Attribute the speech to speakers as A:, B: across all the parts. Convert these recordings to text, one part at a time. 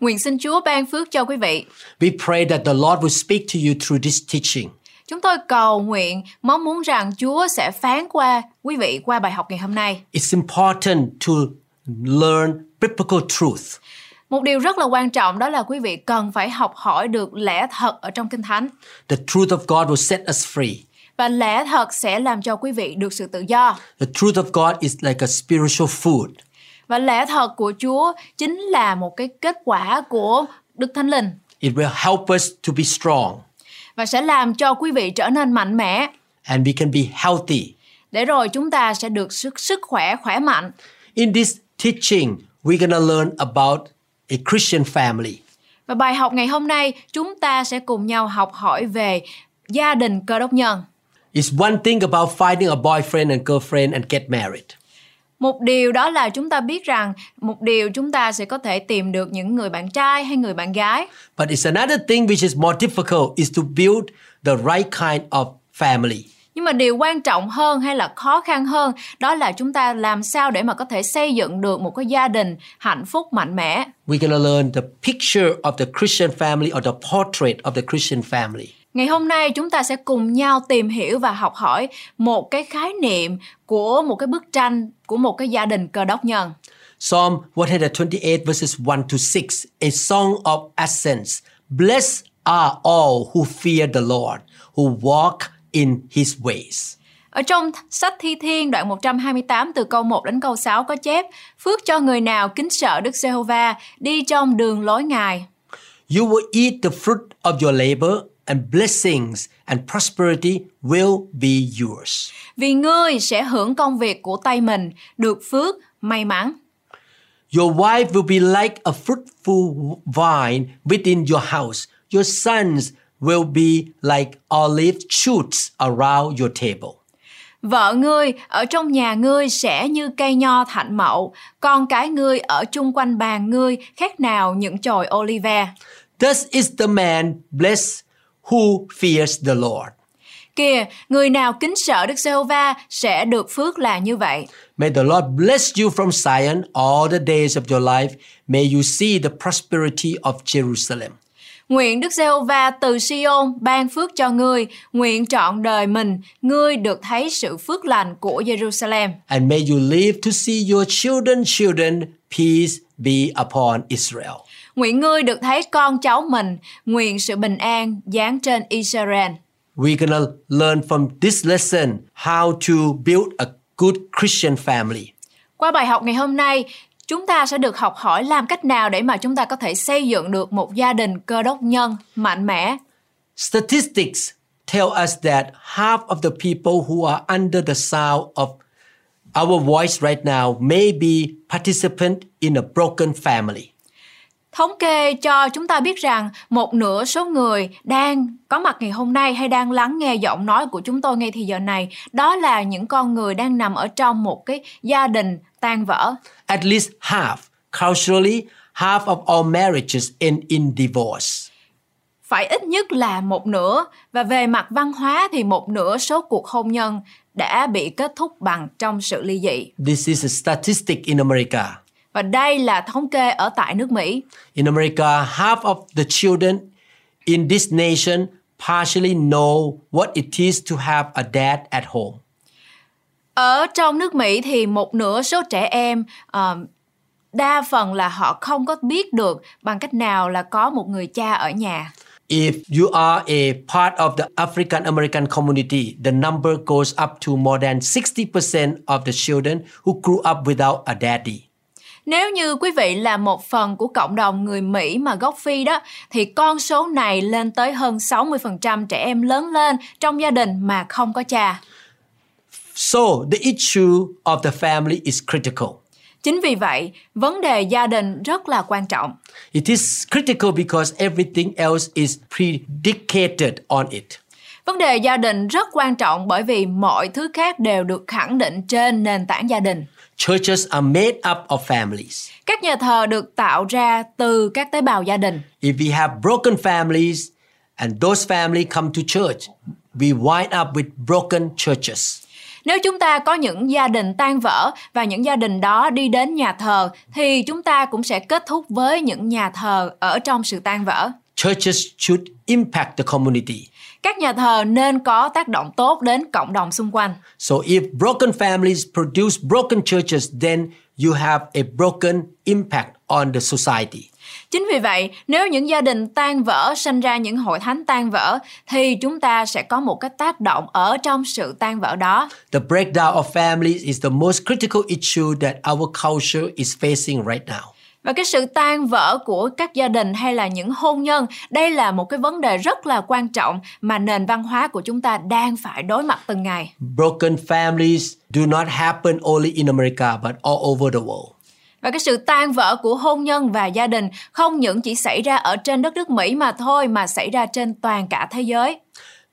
A: Nguyện xin Chúa ban phước cho quý vị.
B: We pray that the Lord will speak to you through this teaching.
A: Chúng tôi cầu nguyện mong muốn rằng Chúa sẽ phán qua quý vị qua bài học ngày hôm nay.
B: It's important to learn biblical truth.
A: Một điều rất là quan trọng đó là quý vị cần phải học hỏi được lẽ thật ở trong Kinh Thánh.
B: The truth of God will set us free.
A: Và lẽ thật sẽ làm cho quý vị được sự tự do.
B: The truth of God is like a spiritual food.
A: Và lẽ thật của Chúa chính là một cái kết quả của Đức Thánh Linh
B: It will help us to be strong
A: và sẽ làm cho quý vị trở nên mạnh mẽ
B: and we can be healthy.
A: để rồi chúng ta sẽ được sức sức khỏe khỏe mạnh.
B: In this teaching, we're to learn about a Christian family.
A: Và bài học ngày hôm nay chúng ta sẽ cùng nhau học hỏi về gia đình cơ đốc nhân.
B: It's one thing about finding a boyfriend and girlfriend and get married.
A: Một điều đó là chúng ta biết rằng một điều chúng ta sẽ có thể tìm được những người bạn trai hay người bạn gái.
B: But it's another thing which is more difficult is to build the right kind of family.
A: Nhưng mà điều quan trọng hơn hay là khó khăn hơn đó là chúng ta làm sao để mà có thể xây dựng được một cái gia đình hạnh phúc mạnh mẽ.
B: We're to learn the picture of the Christian family or the portrait of the Christian family.
A: Ngày hôm nay chúng ta sẽ cùng nhau tìm hiểu và học hỏi một cái khái niệm của một cái bức tranh của một cái gia đình cơ đốc nhân.
B: Psalm 128 verses 1 to 6, a song of ascents. Blessed are all who fear the Lord, who walk in his ways.
A: Ở trong sách Thi Thiên đoạn 128 từ câu 1 đến câu 6 có chép Phước cho người nào kính sợ Đức Giê-hô-va đi trong đường lối Ngài.
B: You will eat the fruit of your labor, and blessings and prosperity will be yours.
A: Vì ngươi sẽ hưởng công việc của tay mình, được phước, may mắn.
B: Your wife will be like a fruitful vine within your house. Your sons will be like olive shoots around your table.
A: Vợ ngươi ở trong nhà ngươi sẽ như cây nho thạnh mậu, con cái ngươi ở chung quanh bàn ngươi khác nào những chồi olive.
B: Thus is the man blessed who fears the Lord.
A: Kìa, người nào kính sợ Đức Giê-hô-va sẽ được phước là như vậy.
B: May the Lord bless you from Zion all the days of your life. May you see the prosperity of Jerusalem.
A: Nguyện Đức Giê-hô-va từ Sion ban phước cho ngươi, nguyện trọn đời mình, ngươi được thấy sự phước lành của Jerusalem.
B: And may you live to see your children, children, peace be upon Israel.
A: Nguyện ngươi được thấy con cháu mình, nguyện sự bình an giáng trên Israel.
B: We're gonna learn from this lesson how to build a good Christian family.
A: Qua bài học ngày hôm nay, chúng ta sẽ được học hỏi làm cách nào để mà chúng ta có thể xây dựng được một gia đình cơ đốc nhân mạnh mẽ.
B: Statistics tell us that half of the people who are under the sound of our voice right now may be participant in a broken family.
A: Thống kê cho chúng ta biết rằng một nửa số người đang có mặt ngày hôm nay hay đang lắng nghe giọng nói của chúng tôi ngay thì giờ này, đó là những con người đang nằm ở trong một cái gia đình tan vỡ.
B: At least half, culturally, half of all marriages end in divorce.
A: Phải ít nhất là một nửa và về mặt văn hóa thì một nửa số cuộc hôn nhân đã bị kết thúc bằng trong sự ly dị.
B: This is a statistic in America.
A: Và đây là thống kê ở tại nước Mỹ.
B: In America, half of the children in this nation partially know what it is to have a dad at home.
A: Ở trong nước Mỹ thì một nửa số trẻ em ờ, đa phần là họ không có biết được bằng cách nào là có một người cha ở nhà.
B: If you are a part of the African American community, the number goes up to more than 60% of the children who grew up without a daddy.
A: Nếu như quý vị là một phần của cộng đồng người Mỹ mà gốc Phi đó thì con số này lên tới hơn 60% trẻ em lớn lên trong gia đình mà không có cha.
B: So the issue of the family is critical.
A: Chính vì vậy, vấn đề gia đình rất là quan trọng.
B: It is critical because everything else is predicated on it.
A: Vấn đề gia đình rất quan trọng bởi vì mọi thứ khác đều được khẳng định trên nền tảng gia đình.
B: Churches are made up of families.
A: Các nhà thờ được tạo ra từ các tế bào gia đình.
B: If we have broken families and those families come to church, we wind up with broken churches.
A: Nếu chúng ta có những gia đình tan vỡ và những gia đình đó đi đến nhà thờ thì chúng ta cũng sẽ kết thúc với những nhà thờ ở trong sự tan vỡ.
B: Churches should impact the community.
A: Các nhà thờ nên có tác động tốt đến cộng đồng xung quanh.
B: So if broken families produce broken churches, then you have a broken impact on the society.
A: Chính vì vậy, nếu những gia đình tan vỡ sinh ra những hội thánh tan vỡ thì chúng ta sẽ có một cái tác động ở trong sự tan vỡ đó.
B: The breakdown of families is the most critical issue that our culture is facing right now.
A: Và cái sự tan vỡ của các gia đình hay là những hôn nhân, đây là một cái vấn đề rất là quan trọng mà nền văn hóa của chúng ta đang phải đối mặt từng ngày.
B: Broken families do not happen only in America but all over the world.
A: Và cái sự tan vỡ của hôn nhân và gia đình không những chỉ xảy ra ở trên đất nước Mỹ mà thôi mà xảy ra trên toàn cả thế giới.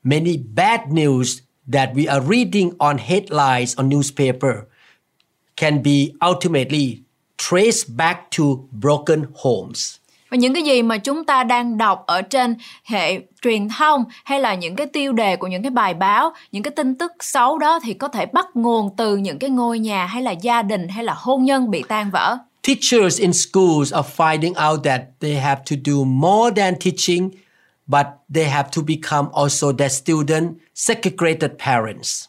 B: Many bad news that we are reading on headlines on newspaper can be ultimately traced back to broken homes.
A: Và những cái gì mà chúng ta đang đọc ở trên hệ truyền thông hay là những cái tiêu đề của những cái bài báo, những cái tin tức xấu đó thì có thể bắt nguồn từ những cái ngôi nhà hay là gia đình hay là hôn nhân bị tan vỡ.
B: Teachers in schools are finding out that they have to do more than teaching, but they have to become also their student segregated parents.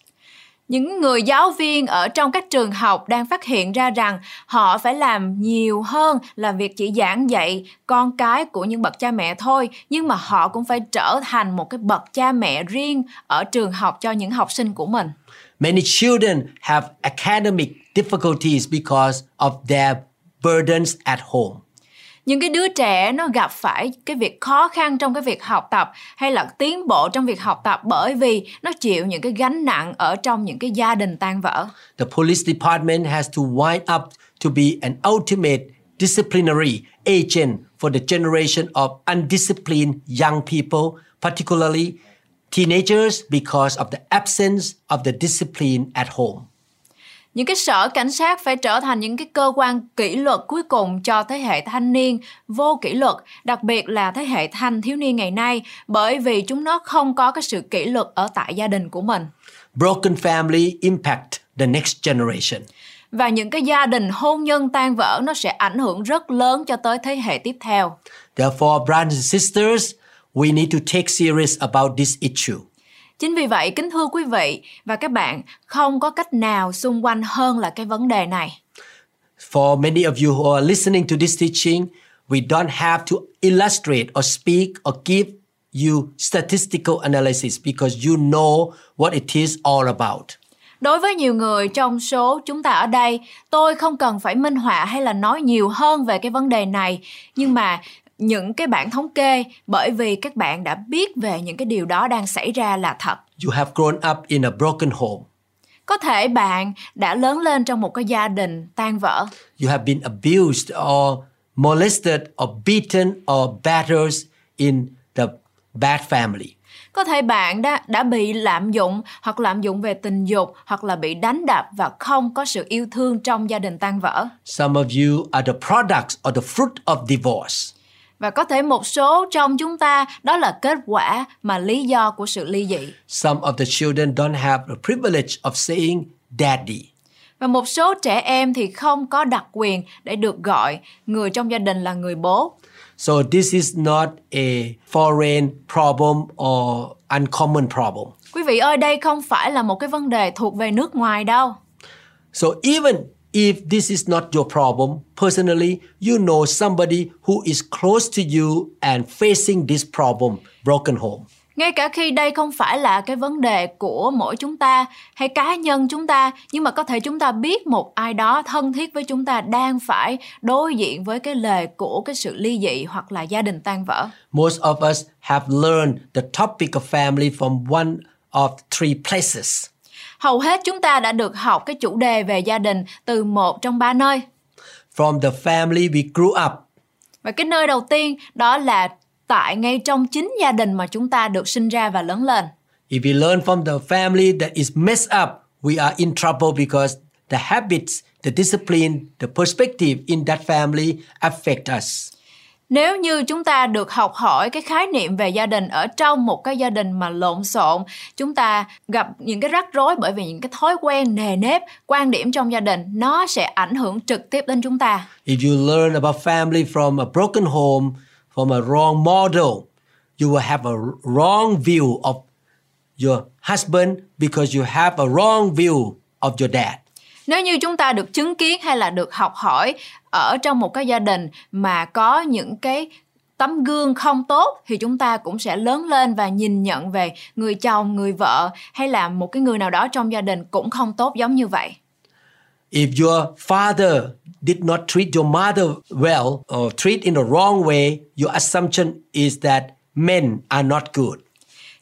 A: Những người giáo viên ở trong các trường học đang phát hiện ra rằng họ phải làm nhiều hơn là việc chỉ giảng dạy con cái của những bậc cha mẹ thôi, nhưng mà họ cũng phải trở thành một cái bậc cha mẹ riêng ở trường học cho những học sinh của mình.
B: Many children have academic difficulties because of their burdens at home
A: những cái đứa trẻ nó gặp phải cái việc khó khăn trong cái việc học tập hay là tiến bộ trong việc học tập bởi vì nó chịu những cái gánh nặng ở trong những cái gia đình tan vỡ
B: The police department has to wind up to be an ultimate disciplinary agent for the generation of undisciplined young people, particularly teenagers, because of the absence of the discipline at home
A: những cái sở cảnh sát phải trở thành những cái cơ quan kỷ luật cuối cùng cho thế hệ thanh niên vô kỷ luật đặc biệt là thế hệ thanh thiếu niên ngày nay bởi vì chúng nó không có cái sự kỷ luật ở tại gia đình của mình
B: Broken family impact the next generation.
A: và những cái gia đình hôn nhân tan vỡ nó sẽ ảnh hưởng rất lớn cho tới thế hệ tiếp theo
B: Therefore, brothers and sisters, we need to take serious about this issue.
A: Chính vì vậy, kính thưa quý vị và các bạn, không có cách nào xung quanh hơn là cái vấn đề này.
B: For many of you who are listening to this teaching, we don't have to illustrate or speak or give you statistical analysis because you know what it is all about.
A: Đối với nhiều người trong số chúng ta ở đây, tôi không cần phải minh họa hay là nói nhiều hơn về cái vấn đề này, nhưng mà những cái bản thống kê bởi vì các bạn đã biết về những cái điều đó đang xảy ra là thật.
B: You have grown up in a broken home.
A: Có thể bạn đã lớn lên trong một cái gia đình tan vỡ.
B: You have been abused or molested or beaten or battered in the bad family.
A: Có thể bạn đã đã bị lạm dụng hoặc lạm dụng về tình dục hoặc là bị đánh đập và không có sự yêu thương trong gia đình tan vỡ.
B: Some of you are the products or the fruit of divorce.
A: Và có thể một số trong chúng ta đó là kết quả mà lý do của sự ly dị.
B: Some of the children don't have the privilege of saying daddy.
A: Và một số trẻ em thì không có đặc quyền để được gọi người trong gia đình là người bố.
B: So this is not a foreign problem or uncommon problem.
A: Quý vị ơi, đây không phải là một cái vấn đề thuộc về nước ngoài đâu.
B: So even if this is not your problem, personally, you know somebody who is close to you and facing this problem, broken home.
A: Ngay cả khi đây không phải là cái vấn đề của mỗi chúng ta hay cá nhân chúng ta, nhưng mà có thể chúng ta biết một ai đó thân thiết với chúng ta đang phải đối diện với cái lề của cái sự ly dị hoặc là gia đình tan vỡ.
B: Most of us have learned the topic of family from one of three places.
A: Hầu hết chúng ta đã được học cái chủ đề về gia đình từ một trong ba nơi.
B: from the family we grew up.
A: Và cái nơi đầu tiên đó là tại ngay trong chính gia đình mà chúng ta được sinh ra và lớn lên.
B: If we learn from the family that is messed up, we are in trouble because the habits, the discipline, the perspective in that family affect us.
A: Nếu như chúng ta được học hỏi cái khái niệm về gia đình ở trong một cái gia đình mà lộn xộn, chúng ta gặp những cái rắc rối bởi vì những cái thói quen, nề nếp, quan điểm trong gia đình nó sẽ ảnh hưởng trực tiếp đến chúng ta.
B: If you learn about family from a broken home, from a wrong model, you will have a wrong view of your husband because you have a wrong view of your dad.
A: Nếu như chúng ta được chứng kiến hay là được học hỏi ở trong một cái gia đình mà có những cái tấm gương không tốt thì chúng ta cũng sẽ lớn lên và nhìn nhận về người chồng, người vợ hay là một cái người nào đó trong gia đình cũng không tốt giống như vậy.
B: If your father did not treat your mother well or treat in the wrong way, your assumption is that men are not good.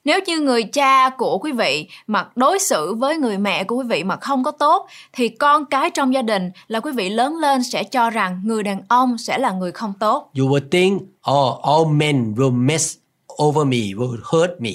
A: Nếu như người cha của quý vị mà đối xử với người mẹ của quý vị mà không có tốt thì con cái trong gia đình là quý vị lớn lên sẽ cho rằng người đàn ông sẽ là người không tốt.
B: You will think, oh, all men will mess over me, will hurt me.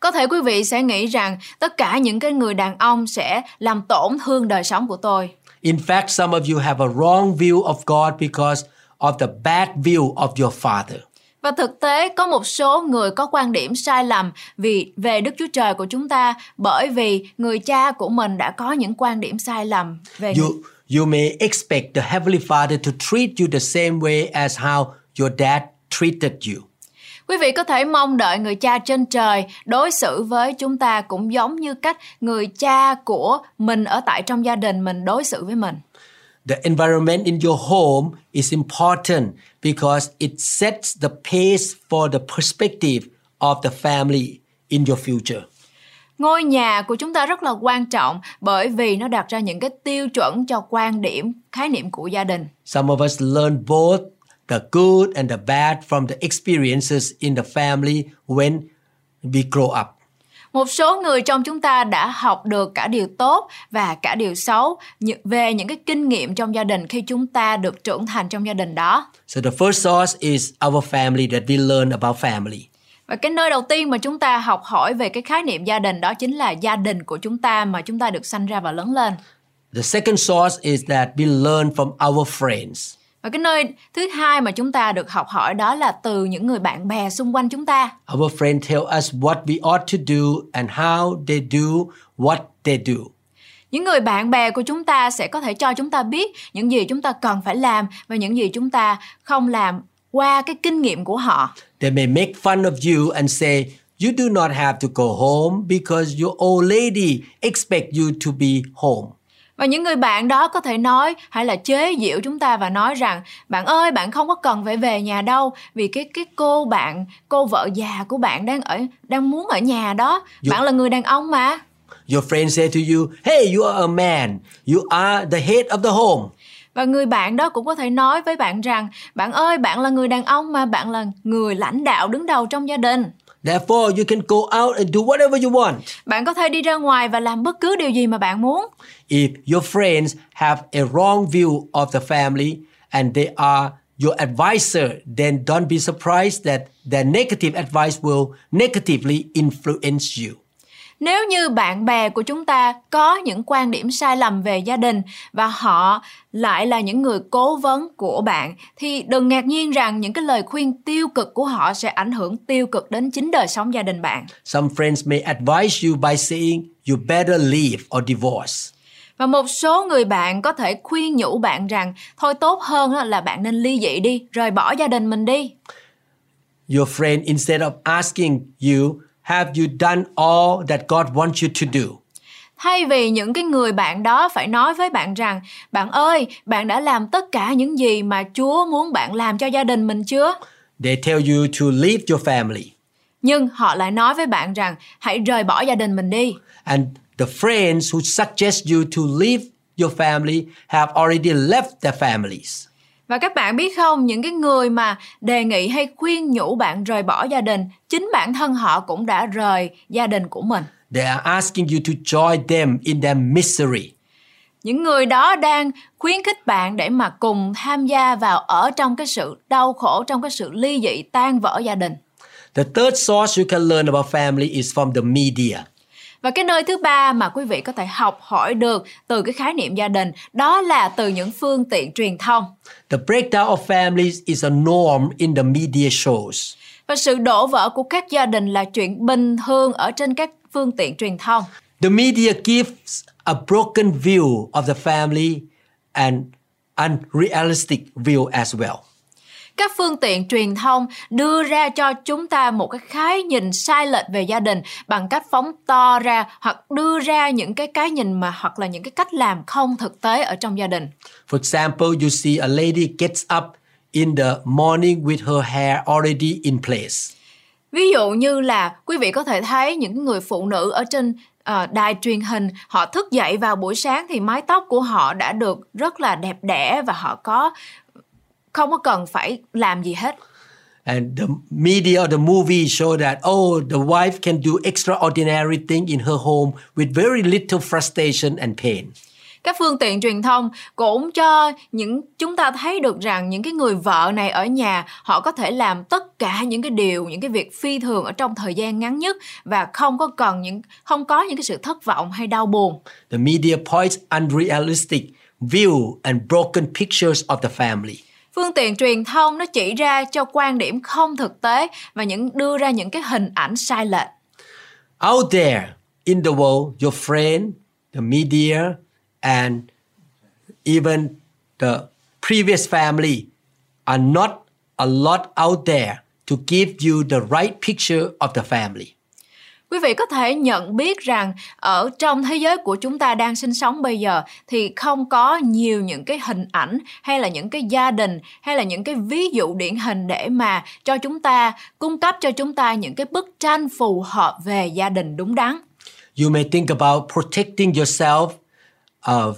A: Có thể quý vị sẽ nghĩ rằng tất cả những cái người đàn ông sẽ làm tổn thương đời sống của tôi.
B: In fact, some of you have a wrong view of God because of the bad view of your father.
A: Và thực tế có một số người có quan điểm sai lầm vì về Đức Chúa Trời của chúng ta bởi vì người cha của mình đã có những quan điểm sai lầm về
B: You, you may expect the Heavenly Father to treat you the same way as how your dad treated you.
A: Quý vị có thể mong đợi người cha trên trời đối xử với chúng ta cũng giống như cách người cha của mình ở tại trong gia đình mình đối xử với mình.
B: The environment in your home is important because it sets the pace for the perspective of the family in your future.
A: Ngôi nhà của chúng ta rất là quan trọng bởi vì nó đặt ra những cái tiêu chuẩn cho quan điểm, khái niệm của gia đình.
B: Some of us learn both the good and the bad from the experiences in the family when we grow up.
A: Một số người trong chúng ta đã học được cả điều tốt và cả điều xấu về những cái kinh nghiệm trong gia đình khi chúng ta được trưởng thành trong gia đình đó.
B: So the first source is our family that we learn about family.
A: Và cái nơi đầu tiên mà chúng ta học hỏi về cái khái niệm gia đình đó chính là gia đình của chúng ta mà chúng ta được sanh ra và lớn lên.
B: The second source is that we learn from our friends.
A: Và cái nơi thứ hai mà chúng ta được học hỏi đó là từ những người bạn bè xung quanh chúng ta.
B: Our friends tell us what we ought to do and how they do what they do.
A: Những người bạn bè của chúng ta sẽ có thể cho chúng ta biết những gì chúng ta cần phải làm và những gì chúng ta không làm qua cái kinh nghiệm của họ.
B: They may make fun of you and say, You do not have to go home because your old lady expect you to be home.
A: Và những người bạn đó có thể nói hay là chế giễu chúng ta và nói rằng bạn ơi bạn không có cần phải về nhà đâu vì cái cái cô bạn cô vợ già của bạn đang ở đang muốn ở nhà đó bạn là người đàn ông mà
B: Your friend say to you, Hey, you are a man. You are the head of the home.
A: và người bạn đó cũng có thể nói với bạn rằng bạn ơi bạn là người đàn ông mà bạn là người lãnh đạo đứng đầu trong gia đình
B: Therefore, you can go out and do whatever you want.
A: bạn có thể đi ra ngoài và làm bất cứ điều gì mà bạn muốn
B: If your friends have a wrong view of the family and they are your advisor, then don't be surprised that their negative advice will negatively influence you.
A: Nếu như bạn bè của chúng ta có những quan điểm sai lầm về gia đình và họ lại là những người cố vấn của bạn thì đừng ngạc nhiên rằng những cái lời khuyên tiêu cực của họ sẽ ảnh hưởng tiêu cực đến chính đời sống gia đình bạn.
B: Some friends may advise you by saying you better leave or divorce.
A: Và một số người bạn có thể khuyên nhủ bạn rằng thôi tốt hơn là bạn nên ly dị đi, rời bỏ gia đình mình đi.
B: Your friend, instead of asking you, have you done all that God wants you to do?
A: Thay vì những cái người bạn đó phải nói với bạn rằng bạn ơi, bạn đã làm tất cả những gì mà Chúa muốn bạn làm cho gia đình mình chưa?
B: They tell you to leave your family.
A: Nhưng họ lại nói với bạn rằng hãy rời bỏ gia đình mình đi.
B: And the friends who suggest you to leave your family have already left their families.
A: Và các bạn biết không, những cái người mà đề nghị hay khuyên nhủ bạn rời bỏ gia đình, chính bản thân họ cũng đã rời gia đình của mình.
B: They are asking you to join them in their misery.
A: những người đó đang khuyến khích bạn để mà cùng tham gia vào ở trong cái sự đau khổ trong cái sự ly dị tan vỡ gia đình
B: The third source you can learn about family is from the media.
A: Và cái nơi thứ ba mà quý vị có thể học hỏi được từ cái khái niệm gia đình đó là từ những phương tiện truyền thông
B: The breakdown of families is a norm in the media shows.
A: và sự đổ vỡ của các gia đình là chuyện bình thường ở trên các phương tiện truyền thông
B: The media gives a broken view of the family and unrealistic view as well.
A: Các phương tiện truyền thông đưa ra cho chúng ta một cái khái nhìn sai lệch về gia đình bằng cách phóng to ra hoặc đưa ra những cái cái nhìn mà hoặc là những cái cách làm không thực tế ở trong gia đình
B: For example, you see a lady gets up in the morning with her hair already in place.
A: ví dụ như là quý vị có thể thấy những người phụ nữ ở trên ờ, đài truyền hình họ thức dậy vào buổi sáng thì mái tóc của họ đã được rất là đẹp đẽ và họ có không có cần phải làm gì hết
B: And the media or the movie show that, oh, the wife can do extraordinary thing in her home with very little frustration and pain.
A: các phương tiện truyền thông cũng cho những chúng ta thấy được rằng những cái người vợ này ở nhà họ có thể làm tất cả những cái điều những cái việc phi thường ở trong thời gian ngắn nhất và không có cần những không có những cái sự thất vọng hay đau buồn
B: The media points unrealistic view and broken pictures of the family
A: phương tiện truyền thông nó chỉ ra cho quan điểm không thực tế và những đưa ra những cái hình ảnh sai lệch
B: Out there in the world, your friend, the media, and even the previous family are not a lot out there to give you the right picture of the family.
A: Quý vị có thể nhận biết rằng ở trong thế giới của chúng ta đang sinh sống bây giờ thì không có nhiều những cái hình ảnh hay là những cái gia đình hay là những cái ví dụ điển hình để mà cho chúng ta cung cấp cho chúng ta những cái bức tranh phù hợp về gia đình đúng đắn.
B: You may think about protecting yourself uh,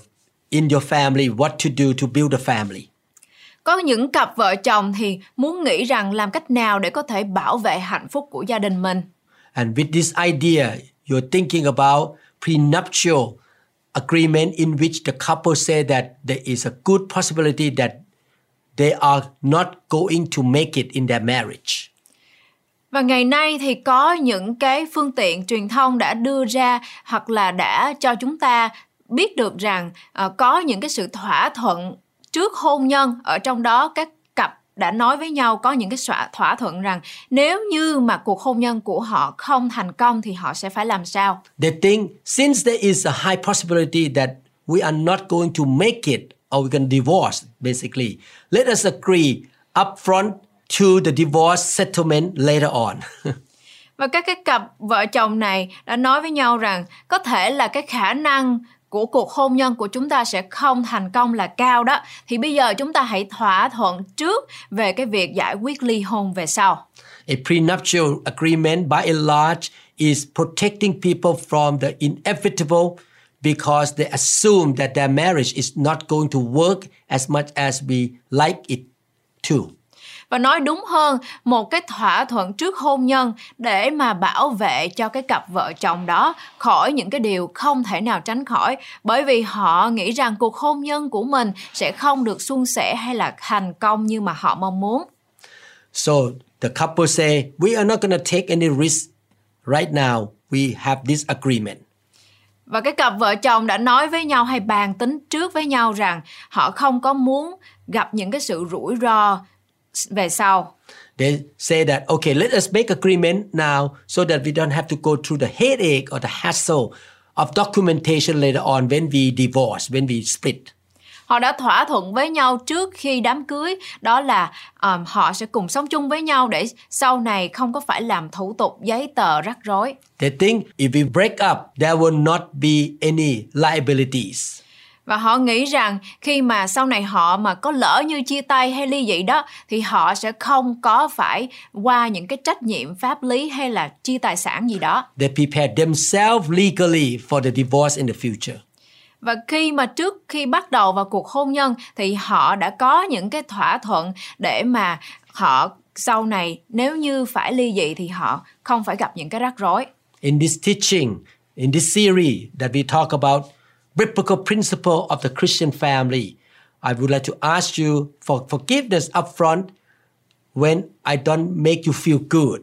B: in your family, what to do to build a family.
A: Có những cặp vợ chồng thì muốn nghĩ rằng làm cách nào để có thể bảo vệ hạnh phúc của gia đình mình.
B: And with this idea, you're thinking about prenuptial agreement in which the couple say that there is a good possibility that they are not going to make it in their marriage.
A: Và ngày nay thì có những cái phương tiện truyền thông đã đưa ra hoặc là đã cho chúng ta biết được rằng uh, có những cái sự thỏa thuận trước hôn nhân ở trong đó các đã nói với nhau có những cái thỏa thuận rằng nếu như mà cuộc hôn nhân của họ không thành công thì họ sẽ phải làm sao.
B: They think since there is a high possibility that we are not going to make it or we can divorce, basically, let us agree upfront to the divorce settlement later on.
A: Và các cái cặp vợ chồng này đã nói với nhau rằng có thể là cái khả năng của cuộc hôn nhân của chúng ta sẽ không thành công là cao đó. Thì bây giờ chúng ta hãy thỏa thuận trước về cái việc giải quyết ly hôn về sau.
B: A prenuptial agreement, by and large, is protecting people from the inevitable because they assume that their marriage is not going to work as much as we like it to.
A: Và nói đúng hơn, một cái thỏa thuận trước hôn nhân để mà bảo vệ cho cái cặp vợ chồng đó khỏi những cái điều không thể nào tránh khỏi bởi vì họ nghĩ rằng cuộc hôn nhân của mình sẽ không được suôn sẻ hay là thành công như mà họ mong muốn.
B: So the couple say, we are not going to take any risk right now. We have this agreement.
A: Và cái cặp vợ chồng đã nói với nhau hay bàn tính trước với nhau rằng họ không có muốn gặp những cái sự rủi ro về sau.
B: They say that, okay, let us make agreement now so that we don't have to go through the headache or the hassle of documentation later on when we divorce, when we split.
A: Họ đã thỏa thuận với nhau trước khi đám cưới đó là um, họ sẽ cùng sống chung với nhau để sau này không có phải làm thủ tục giấy tờ rắc rối.
B: They think if we break up, there will not be any liabilities.
A: Và họ nghĩ rằng khi mà sau này họ mà có lỡ như chia tay hay ly dị đó thì họ sẽ không có phải qua những cái trách nhiệm pháp lý hay là chia tài sản gì đó.
B: They prepare themselves legally for the divorce in the future.
A: Và khi mà trước khi bắt đầu vào cuộc hôn nhân thì họ đã có những cái thỏa thuận để mà họ sau này nếu như phải ly dị thì họ không phải gặp những cái rắc rối.
B: In this teaching, in this series that we talk about biblical principle of the Christian family, I would like to ask you for forgiveness up front when I don't make you feel good.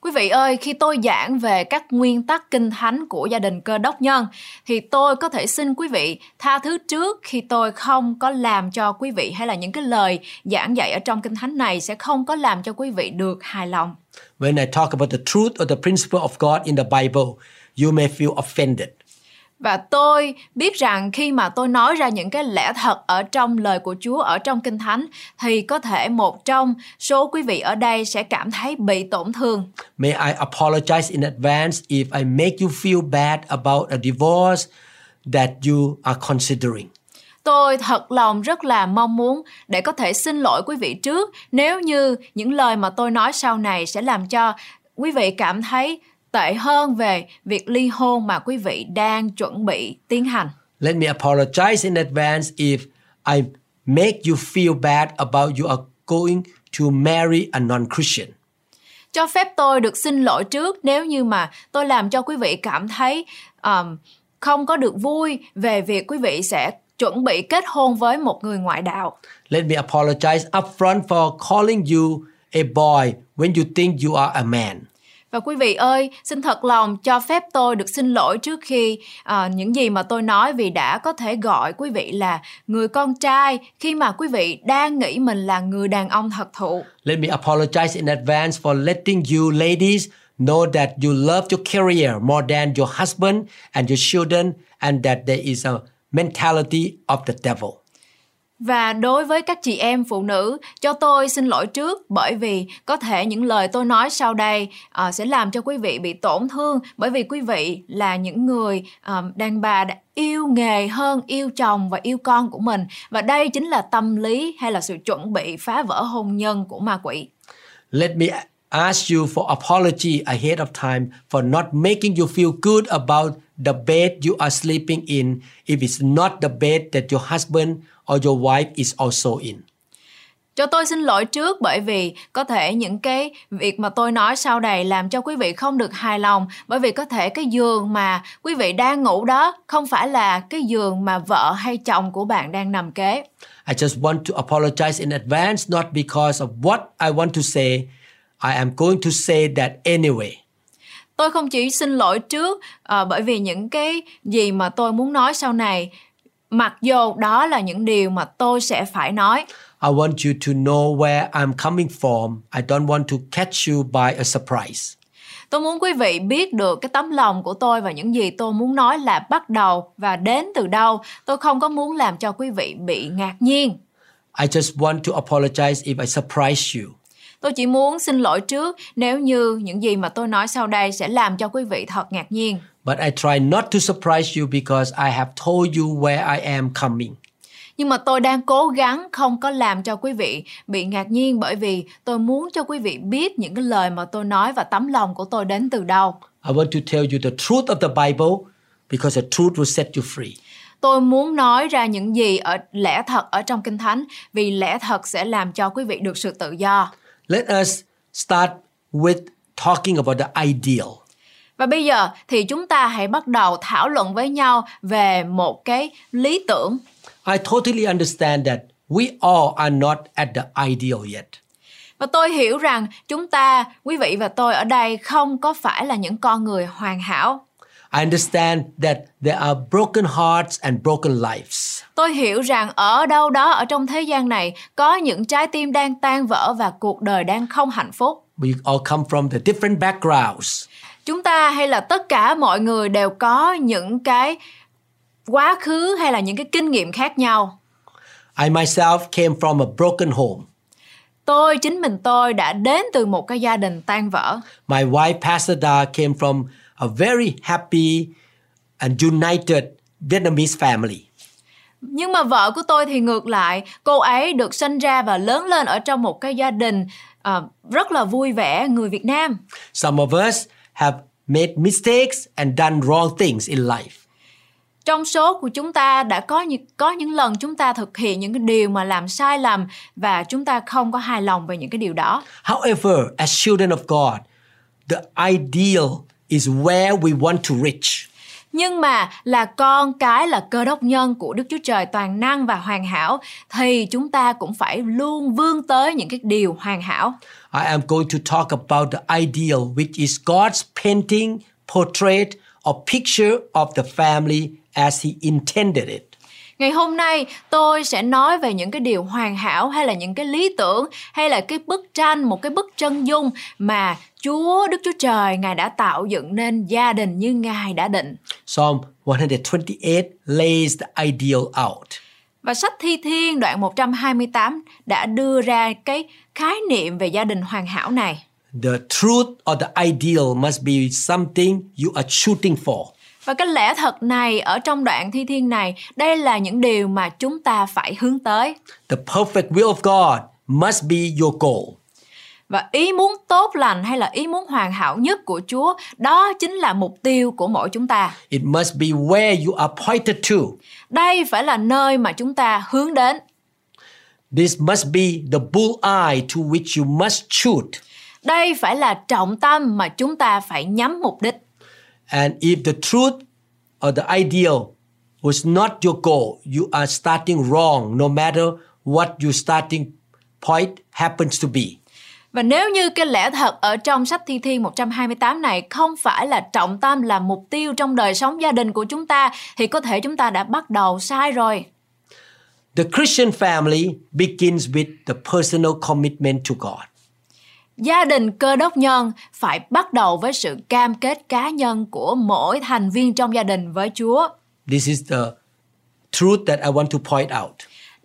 A: Quý vị ơi, khi tôi giảng về các nguyên tắc kinh thánh của gia đình cơ đốc nhân thì tôi có thể xin quý vị tha thứ trước khi tôi không có làm cho quý vị hay là những cái lời giảng dạy ở trong kinh thánh này sẽ không có làm cho quý vị được hài lòng.
B: When I talk about the truth or the principle of God in the Bible, you may feel offended.
A: Và tôi biết rằng khi mà tôi nói ra những cái lẽ thật ở trong lời của Chúa ở trong Kinh Thánh thì có thể một trong số quý vị ở đây sẽ cảm thấy bị tổn thương.
B: May I apologize in advance if I make you feel bad about a divorce that you are considering.
A: Tôi thật lòng rất là mong muốn để có thể xin lỗi quý vị trước nếu như những lời mà tôi nói sau này sẽ làm cho quý vị cảm thấy tệ hơn về việc ly hôn mà quý vị đang chuẩn bị tiến hành.
B: Let me apologize in advance if I make you feel bad about you are going to marry a non-Christian.
A: Cho phép tôi được xin lỗi trước nếu như mà tôi làm cho quý vị cảm thấy um, không có được vui về việc quý vị sẽ chuẩn bị kết hôn với một người ngoại đạo.
B: Let me apologize upfront for calling you a boy when you think you are a man.
A: Và quý vị ơi, xin thật lòng cho phép tôi được xin lỗi trước khi à, những gì mà tôi nói vì đã có thể gọi quý vị là người con trai khi mà quý vị đang nghĩ mình là người đàn ông thật thụ.
B: Let me apologize in advance for letting you ladies know that you love your career more than your husband and your children and that there is a mentality of the devil.
A: Và đối với các chị em phụ nữ, cho tôi xin lỗi trước bởi vì có thể những lời tôi nói sau đây uh, sẽ làm cho quý vị bị tổn thương. Bởi vì quý vị là những người uh, đàn bà đã yêu nghề hơn yêu chồng và yêu con của mình. Và đây chính là tâm lý hay là sự chuẩn bị phá vỡ hôn nhân của ma quỷ.
B: Let me ask you for apology ahead of time for not making you feel good about the bed you are sleeping in. If it's not the bed that your husband or your wife is also in.
A: Cho tôi xin lỗi trước bởi vì có thể những cái việc mà tôi nói sau đây làm cho quý vị không được hài lòng bởi vì có thể cái giường mà quý vị đang ngủ đó không phải là cái giường mà vợ hay chồng của bạn đang nằm kế.
B: I just want to apologize in advance, not because of what I want to say. I am going to say that anyway.
A: Tôi không chỉ xin lỗi trước uh, bởi vì những cái gì mà tôi muốn nói sau này mặc dù đó là những điều mà tôi sẽ phải nói.
B: I want you to know where I'm coming from. I don't want to catch you by a surprise.
A: Tôi muốn quý vị biết được cái tấm lòng của tôi và những gì tôi muốn nói là bắt đầu và đến từ đâu. Tôi không có muốn làm cho quý vị bị ngạc nhiên.
B: I just want to apologize if I surprise you.
A: Tôi chỉ muốn xin lỗi trước nếu như những gì mà tôi nói sau đây sẽ làm cho quý vị thật ngạc nhiên.
B: But I try not to surprise you because I have told you where I am coming.
A: Nhưng mà tôi đang cố gắng không có làm cho quý vị bị ngạc nhiên bởi vì tôi muốn cho quý vị biết những cái lời mà tôi nói và tấm lòng của tôi đến từ đâu.
B: I want to tell you the truth of the Bible because the truth will set you free.
A: Tôi muốn nói ra những gì ở lẽ thật ở trong Kinh Thánh vì lẽ thật sẽ làm cho quý vị được sự tự do.
B: Let us start with talking about the ideal.
A: Và bây giờ thì chúng ta hãy bắt đầu thảo luận với nhau về một cái lý tưởng.
B: I totally understand that we all are not at the ideal yet.
A: Và tôi hiểu rằng chúng ta, quý vị và tôi ở đây không có phải là những con người hoàn hảo.
B: I understand that there are broken hearts and broken lives.
A: Tôi hiểu rằng ở đâu đó ở trong thế gian này có những trái tim đang tan vỡ và cuộc đời đang không hạnh phúc.
B: We all come from the different backgrounds.
A: Chúng ta hay là tất cả mọi người đều có những cái quá khứ hay là những cái kinh nghiệm khác nhau.
B: I myself came from a broken home.
A: Tôi chính mình tôi đã đến từ một cái gia đình tan vỡ.
B: My wife Pasada came from a very happy and united Vietnamese family.
A: Nhưng mà vợ của tôi thì ngược lại, cô ấy được sinh ra và lớn lên ở trong một cái gia đình uh, rất là vui vẻ người Việt Nam.
B: Some of us have made mistakes and done wrong things in life.
A: Trong số của chúng ta đã có những có những lần chúng ta thực hiện những cái điều mà làm sai lầm và chúng ta không có hài lòng về những cái điều đó.
B: However, as children of God, the ideal is where we want to reach.
A: nhưng mà là con cái là cơ đốc nhân của Đức Chúa Trời toàn năng và hoàn hảo thì chúng ta cũng phải luôn vươn tới những cái điều hoàn hảo.
B: I am going to talk about the ideal, which is God's painting, portrait, or picture of the family as He intended it.
A: Ngày hôm nay tôi sẽ nói về những cái điều hoàn hảo hay là những cái lý tưởng hay là cái bức tranh, một cái bức chân dung mà Chúa Đức Chúa Trời Ngài đã tạo dựng nên gia đình như Ngài đã định.
B: Psalm 128 lays the ideal out.
A: Và sách Thi Thiên đoạn 128 đã đưa ra cái khái niệm về gia đình hoàn hảo này.
B: The truth or the ideal must be something you are shooting for.
A: Và cái lẽ thật này ở trong đoạn thi thiên này, đây là những điều mà chúng ta phải hướng tới.
B: The perfect will of God must be your goal.
A: Và ý muốn tốt lành hay là ý muốn hoàn hảo nhất của Chúa, đó chính là mục tiêu của mỗi chúng ta.
B: It must be where you are pointed to.
A: Đây phải là nơi mà chúng ta hướng đến.
B: This must be the bullseye to which you must shoot.
A: Đây phải là trọng tâm mà chúng ta phải nhắm mục đích.
B: And if the truth or the ideal was not your goal, you are starting wrong no matter what your starting point happens to be.
A: Và nếu như cái lẽ thật ở trong sách Thi Thiên 128 này không phải là trọng tâm là mục tiêu trong đời sống gia đình của chúng ta thì có thể chúng ta đã bắt đầu sai rồi.
B: The Christian family begins with the personal commitment to God.
A: Gia đình cơ đốc nhân phải bắt đầu với sự cam kết cá nhân của mỗi thành viên trong gia đình với Chúa.
B: This is the truth that I want to point out.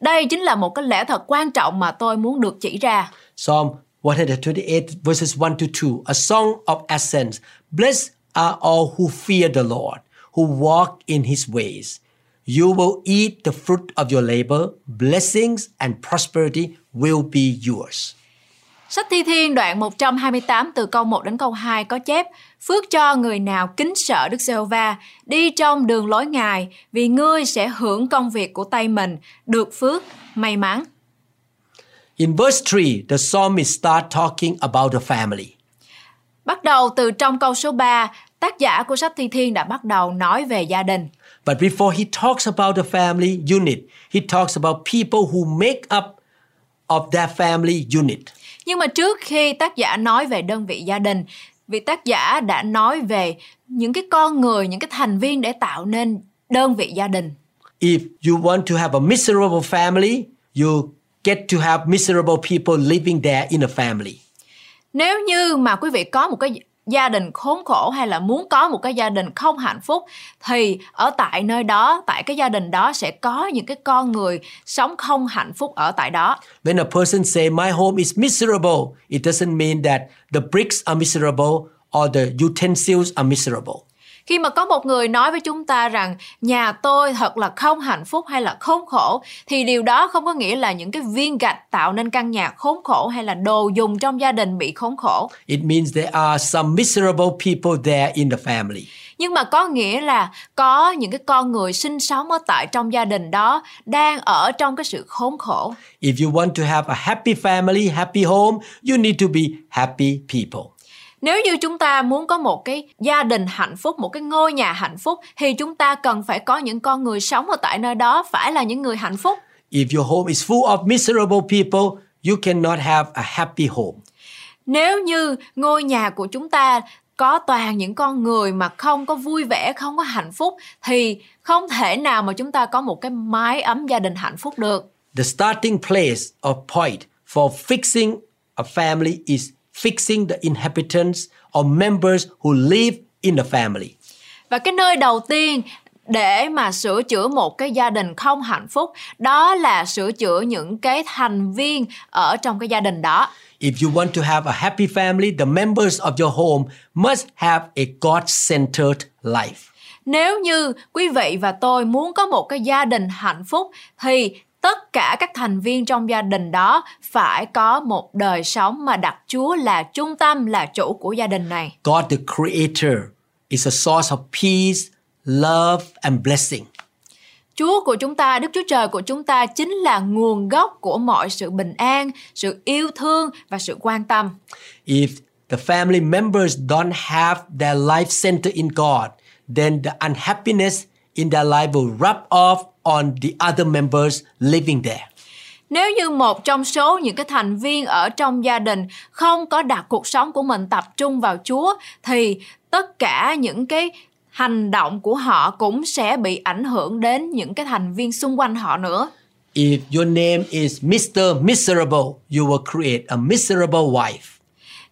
A: Đây chính là một cái lẽ thật quan trọng mà tôi muốn được chỉ ra.
B: Psalm 128 verses 1 to 2, a song of ascents. Blessed are all who fear the Lord, who walk in his ways. You will eat the fruit of your labor. Blessings and prosperity will be yours.
A: Sách Thi Thiên đoạn 128 từ câu 1 đến câu 2 có chép Phước cho người nào kính sợ Đức Giê-hô-va, đi trong đường lối Ngài, vì ngươi sẽ hưởng công việc của tay mình, được phước, may mắn.
B: In verse 3, the psalmist start talking about the family.
A: Bắt đầu từ trong câu số 3, tác giả của sách Thi Thiên đã bắt đầu nói về gia đình.
B: But before he talks about the family unit, he talks about people who make up of that family unit.
A: Nhưng mà trước khi tác giả nói về đơn vị gia đình, vị tác giả đã nói về những cái con người, những cái thành viên để tạo nên đơn vị gia đình.
B: If you want to have a miserable family, you get to have miserable people living there in a family.
A: Nếu như mà quý vị có một cái gia đình khốn khổ hay là muốn có một cái gia đình không hạnh phúc thì ở tại nơi đó, tại cái gia đình đó sẽ có những cái con người sống không hạnh phúc ở tại đó.
B: When a person say my home is miserable, it doesn't mean that the bricks are miserable or the utensils are miserable.
A: Khi mà có một người nói với chúng ta rằng nhà tôi thật là không hạnh phúc hay là khốn khổ thì điều đó không có nghĩa là những cái viên gạch tạo nên căn nhà khốn khổ hay là đồ dùng trong gia đình bị khốn khổ.
B: It means there are some miserable people there in the family.
A: Nhưng mà có nghĩa là có những cái con người sinh sống ở tại trong gia đình đó đang ở trong cái sự khốn khổ.
B: If you want to have a happy family, happy home, you need to be happy people.
A: Nếu như chúng ta muốn có một cái gia đình hạnh phúc, một cái ngôi nhà hạnh phúc thì chúng ta cần phải có những con người sống ở tại nơi đó phải là những người hạnh phúc.
B: If your home is full of miserable people, you cannot have a happy home.
A: Nếu như ngôi nhà của chúng ta có toàn những con người mà không có vui vẻ, không có hạnh phúc thì không thể nào mà chúng ta có một cái mái ấm gia đình hạnh phúc được.
B: The starting place or point for fixing a family is fixing the inhabitants or members who live in the family.
A: Và cái nơi đầu tiên để mà sửa chữa một cái gia đình không hạnh phúc đó là sửa chữa những cái thành viên ở trong cái gia đình đó.
B: If you want to have a happy family, the members of your home must have a God-centered life.
A: Nếu như quý vị và tôi muốn có một cái gia đình hạnh phúc thì tất cả các thành viên trong gia đình đó phải có một đời sống mà đặt Chúa là trung tâm, là chủ của gia đình này.
B: God the Creator is a source of peace, love, and blessing.
A: Chúa của chúng ta, Đức Chúa Trời của chúng ta chính là nguồn gốc của mọi sự bình an, sự yêu thương và sự quan tâm.
B: If the family members don't have their life center in God, then the unhappiness in their life will rub off on the other members living there.
A: Nếu như một trong số những cái thành viên ở trong gia đình không có đặt cuộc sống của mình tập trung vào Chúa thì tất cả những cái hành động của họ cũng sẽ bị ảnh hưởng đến những cái thành viên xung quanh họ nữa.
B: If your name is Mr. Miserable, you will create a miserable wife.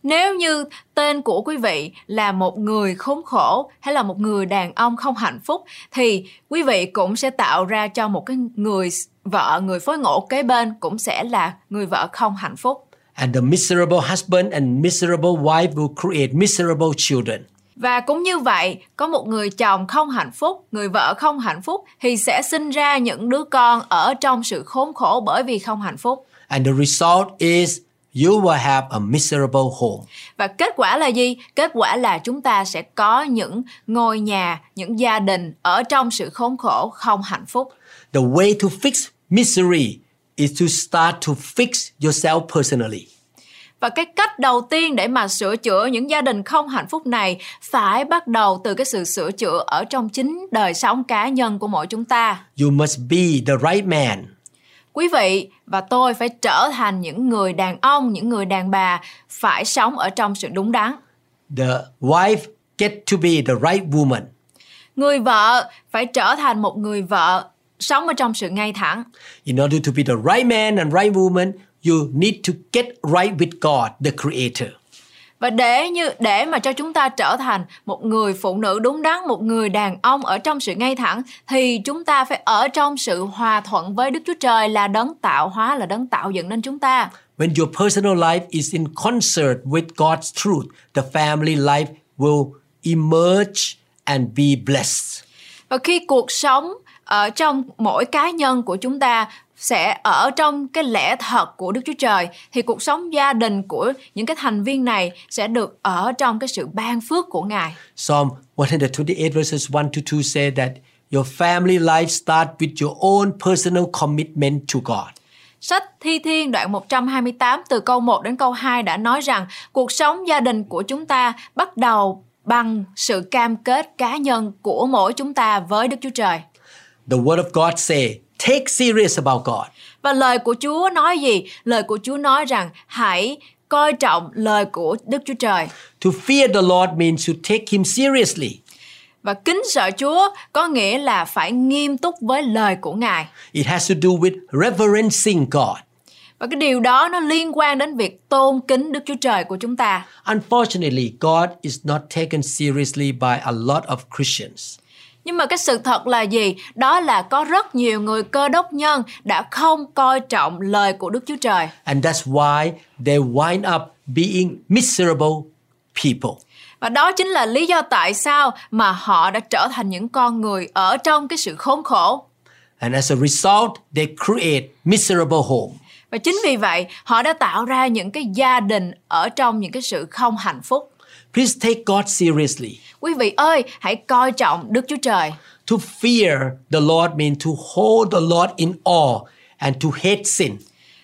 A: Nếu như tên của quý vị là một người khốn khổ hay là một người đàn ông không hạnh phúc thì quý vị cũng sẽ tạo ra cho một cái người vợ, người phối ngộ kế bên cũng sẽ là người vợ không hạnh phúc.
B: And the miserable husband and miserable wife will create miserable children.
A: Và cũng như vậy, có một người chồng không hạnh phúc, người vợ không hạnh phúc thì sẽ sinh ra những đứa con ở trong sự khốn khổ bởi vì không hạnh phúc.
B: And the result is you will have a miserable home.
A: Và kết quả là gì? Kết quả là chúng ta sẽ có những ngôi nhà, những gia đình ở trong sự khốn khổ, không hạnh phúc.
B: The way to fix misery is to start to fix yourself personally.
A: Và cái cách đầu tiên để mà sửa chữa những gia đình không hạnh phúc này phải bắt đầu từ cái sự sửa chữa ở trong chính đời sống cá nhân của mỗi chúng ta.
B: You must be the right man.
A: Quý vị và tôi phải trở thành những người đàn ông, những người đàn bà phải sống ở trong sự đúng đắn.
B: The wife get to be the right woman.
A: Người vợ phải trở thành một người vợ sống ở trong sự ngay thẳng.
B: In order to be the right man and right woman, you need to get right with God, the creator.
A: Và để như để mà cho chúng ta trở thành một người phụ nữ đúng đắn, một người đàn ông ở trong sự ngay thẳng thì chúng ta phải ở trong sự hòa thuận với Đức Chúa Trời là đấng tạo hóa là đấng tạo dựng nên chúng ta.
B: When your personal life is in concert with God's truth, the family life will emerge and be blessed.
A: Và khi cuộc sống ở trong mỗi cá nhân của chúng ta sẽ ở trong cái lẽ thật của Đức Chúa Trời thì cuộc sống gia đình của những cái thành viên này sẽ được ở trong cái sự ban phước của Ngài.
B: Psalm 128 verses 1 to 2 say that your family life start with your own personal commitment to God.
A: Sách Thi Thiên đoạn 128 từ câu 1 đến câu 2 đã nói rằng cuộc sống gia đình của chúng ta bắt đầu bằng sự cam kết cá nhân của mỗi chúng ta với Đức Chúa Trời.
B: The word of God say, take serious about God.
A: Và lời của Chúa nói gì? Lời của Chúa nói rằng hãy coi trọng lời của Đức Chúa Trời.
B: To fear the Lord means to take him seriously.
A: Và kính sợ Chúa có nghĩa là phải nghiêm túc với lời của Ngài.
B: It has to do with reverencing God.
A: Và cái điều đó nó liên quan đến việc tôn kính Đức Chúa Trời của chúng ta.
B: Unfortunately, God is not taken seriously by a lot of Christians.
A: Nhưng mà cái sự thật là gì? Đó là có rất nhiều người cơ đốc nhân đã không coi trọng lời của Đức Chúa Trời.
B: And that's why they wind up being miserable people.
A: Và đó chính là lý do tại sao mà họ đã trở thành những con người ở trong cái sự khốn khổ.
B: And as a result, they create miserable home.
A: Và chính vì vậy, họ đã tạo ra những cái gia đình ở trong những cái sự không hạnh phúc.
B: Please take God seriously.
A: Quý vị ơi, hãy coi trọng Đức Chúa Trời.
B: To fear the Lord means to hold the Lord in awe and to hate sin.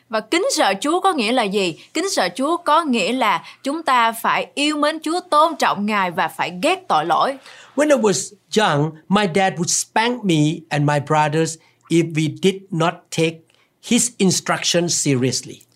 A: Và kính sợ Chúa có nghĩa là gì? Kính sợ Chúa có nghĩa là chúng ta phải yêu mến Chúa, tôn trọng Ngài và phải ghét tội lỗi.
B: When I was young, my dad would spank me and my brothers if we did not take his instructions seriously.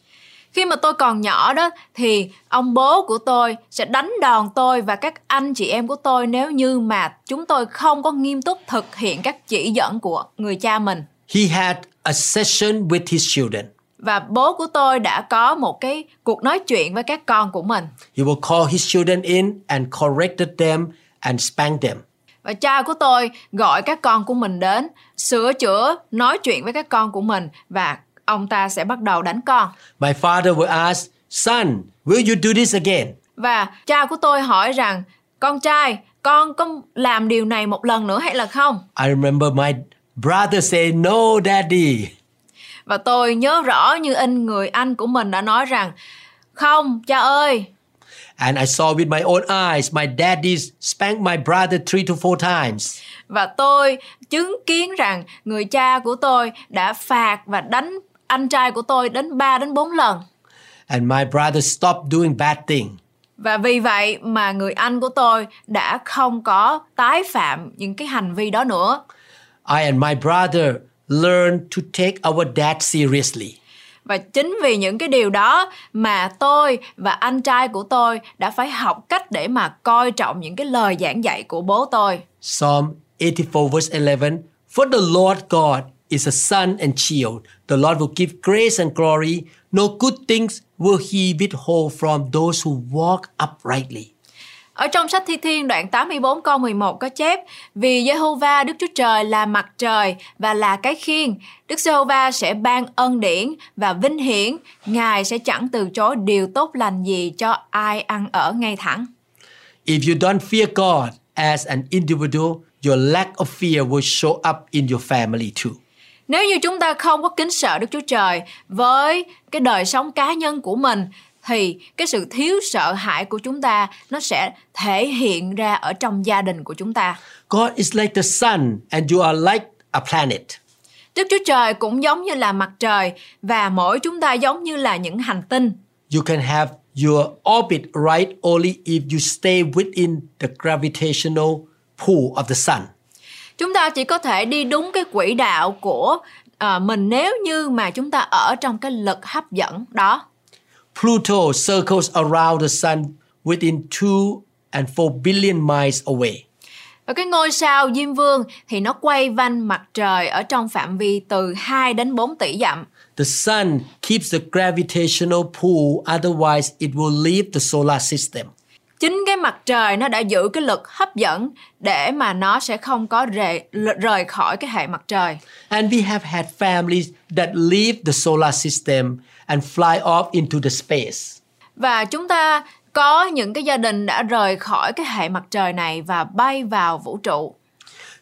A: Khi mà tôi còn nhỏ đó thì ông bố của tôi sẽ đánh đòn tôi và các anh chị em của tôi nếu như mà chúng tôi không có nghiêm túc thực hiện các chỉ dẫn của người cha mình.
B: He had a session with his children.
A: Và bố của tôi đã có một cái cuộc nói chuyện với các con của mình.
B: He will call his children in and corrected them and spanked them.
A: Và cha của tôi gọi các con của mình đến, sửa chữa, nói chuyện với các con của mình và ông ta sẽ bắt đầu đánh con.
B: My father will ask, Son, will you do this again?
A: Và cha của tôi hỏi rằng, con trai, con có làm điều này một lần nữa hay là không?
B: I remember my brother say, No, daddy.
A: Và tôi nhớ rõ như in người anh của mình đã nói rằng, không, cha ơi.
B: And I saw with my own eyes my daddy spank my brother three to four times.
A: Và tôi chứng kiến rằng người cha của tôi đã phạt và đánh anh trai của tôi đến 3 đến 4 lần.
B: And my brother stopped doing bad thing.
A: Và vì vậy mà người anh của tôi đã không có tái phạm những cái hành vi đó nữa.
B: I and my brother learned to take our dad seriously.
A: Và chính vì những cái điều đó mà tôi và anh trai của tôi đã phải học cách để mà coi trọng những cái lời giảng dạy của bố tôi.
B: Psalm 84 verse 11 For the Lord God is a sun and shield. The Lord will give grace and glory. No good things will he withhold from those who walk uprightly.
A: Ở trong sách Thi Thiên đoạn 84 câu 11 có chép Vì Jehovah Đức Chúa Trời là mặt trời và là cái khiên Đức Jehovah sẽ ban ân điển và vinh hiển Ngài sẽ chẳng từ chối điều tốt lành gì cho ai ăn ở ngay thẳng
B: If you don't fear God as an individual, your lack of fear will show up in your family too.
A: Nếu như chúng ta không có kính sợ Đức Chúa Trời với cái đời sống cá nhân của mình thì cái sự thiếu sợ hãi của chúng ta nó sẽ thể hiện ra ở trong gia đình của chúng ta.
B: God is like the sun and you are like a planet.
A: Đức Chúa Trời cũng giống như là mặt trời và mỗi chúng ta giống như là những hành tinh.
B: You can have your orbit right only if you stay within the gravitational pull of the sun.
A: Chúng ta chỉ có thể đi đúng cái quỹ đạo của à, mình nếu như mà chúng ta ở trong cái lực hấp dẫn đó.
B: Pluto circles around the sun within 2 and 4 billion miles away.
A: Và cái ngôi sao Diêm Vương thì nó quay quanh mặt trời ở trong phạm vi từ 2 đến 4 tỷ dặm.
B: The sun keeps the gravitational pull, otherwise, it will leave the solar system.
A: Chính cái mặt trời nó đã giữ cái lực hấp dẫn để mà nó sẽ không có rời, rời khỏi cái hệ mặt trời.
B: And we have had families that leave the solar system and fly off into the space.
A: Và chúng ta có những cái gia đình đã rời khỏi cái hệ mặt trời này và bay vào vũ trụ.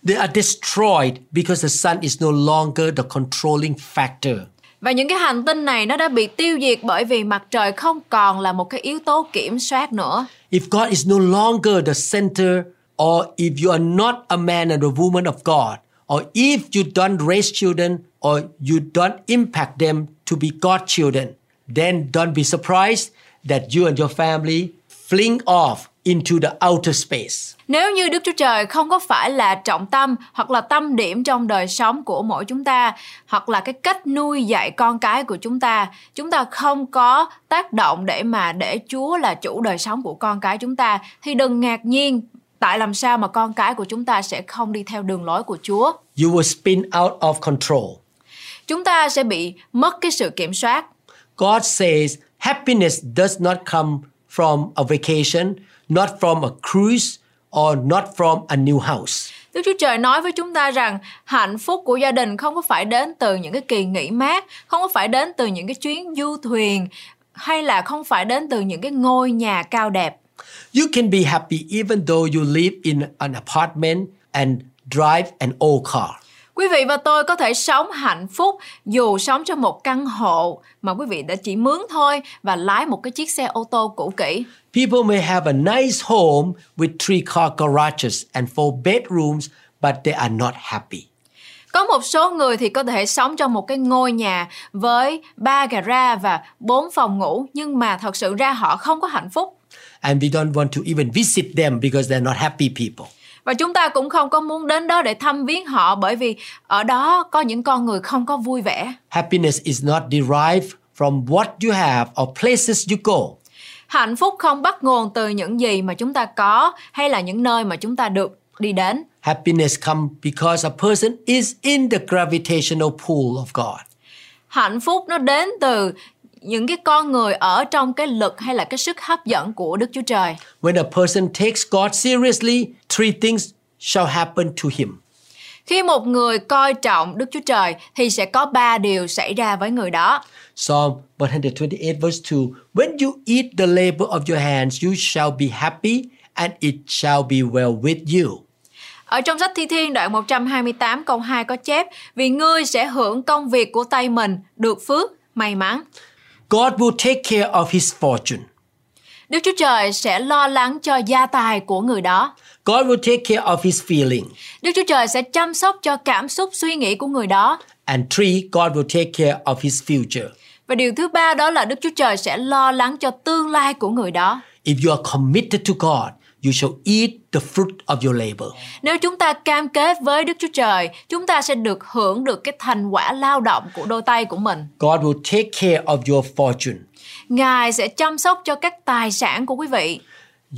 B: They are destroyed because the sun is no longer the controlling factor.
A: Và những cái hành tinh này nó đã bị tiêu diệt bởi vì mặt trời không còn là một cái yếu tố kiểm soát nữa.
B: If God is no longer the center, or if you are not a man and a woman of God, or if you don't raise children, or you don't impact them to be God's children, then don't be surprised that you and your family fling off into the outer space.
A: Nếu như Đức Chúa Trời không có phải là trọng tâm hoặc là tâm điểm trong đời sống của mỗi chúng ta hoặc là cái cách nuôi dạy con cái của chúng ta, chúng ta không có tác động để mà để Chúa là chủ đời sống của con cái chúng ta thì đừng ngạc nhiên tại làm sao mà con cái của chúng ta sẽ không đi theo đường lối của Chúa.
B: You will spin out of control.
A: Chúng ta sẽ bị mất cái sự kiểm soát.
B: God says happiness does not come from a vacation, not from a cruise, or not from a new house.
A: Đức Chúa Trời nói với chúng ta rằng hạnh phúc của gia đình không có phải đến từ những cái kỳ nghỉ mát, không có phải đến từ những cái chuyến du thuyền hay là không phải đến từ những cái ngôi nhà cao đẹp.
B: You can be happy even though you live in an apartment and drive an old car.
A: Quý vị và tôi có thể sống hạnh phúc dù sống trong một căn hộ mà quý vị đã chỉ mướn thôi và lái một cái chiếc xe ô tô cũ kỹ.
B: People may have a nice home with three car garages and four bedrooms, but they are not happy.
A: Có một số người thì có thể sống trong một cái ngôi nhà với ba gara và bốn phòng ngủ nhưng mà thật sự ra họ không có hạnh phúc.
B: And we don't want to even visit them because they're not happy people.
A: Và chúng ta cũng không có muốn đến đó để thăm viếng họ bởi vì ở đó có những con người không có vui vẻ.
B: Happiness is not derived from what you have or places you go.
A: Hạnh phúc không bắt nguồn từ những gì mà chúng ta có hay là những nơi mà chúng ta được đi đến.
B: Happiness comes because a person is in the gravitational pull of God.
A: Hạnh phúc nó đến từ những cái con người ở trong cái lực hay là cái sức hấp dẫn của Đức Chúa Trời.
B: When a person takes God seriously, three things shall happen to him.
A: Khi một người coi trọng Đức Chúa Trời thì sẽ có ba điều xảy ra với người đó.
B: Psalm 128 verse 2 When you eat the labor of your hands, you shall be happy and it shall be well with you.
A: Ở trong sách Thi Thiên đoạn 128 câu 2 có chép Vì ngươi sẽ hưởng công việc của tay mình, được phước, may mắn.
B: God will take care of his fortune.
A: Đức Chúa Trời sẽ lo lắng cho gia tài của người đó.
B: God will take care of his feeling.
A: Đức Chúa Trời sẽ chăm sóc cho cảm xúc suy nghĩ của người đó.
B: And three, God will take care of his future.
A: Và điều thứ ba đó là Đức Chúa Trời sẽ lo lắng cho tương lai của người đó.
B: If you are committed to God, you shall eat the fruit of your labor.
A: Nếu chúng ta cam kết với Đức Chúa Trời, chúng ta sẽ được hưởng được cái thành quả lao động của đôi tay của mình.
B: God will take care of your fortune.
A: Ngài sẽ chăm sóc cho các tài sản của quý vị.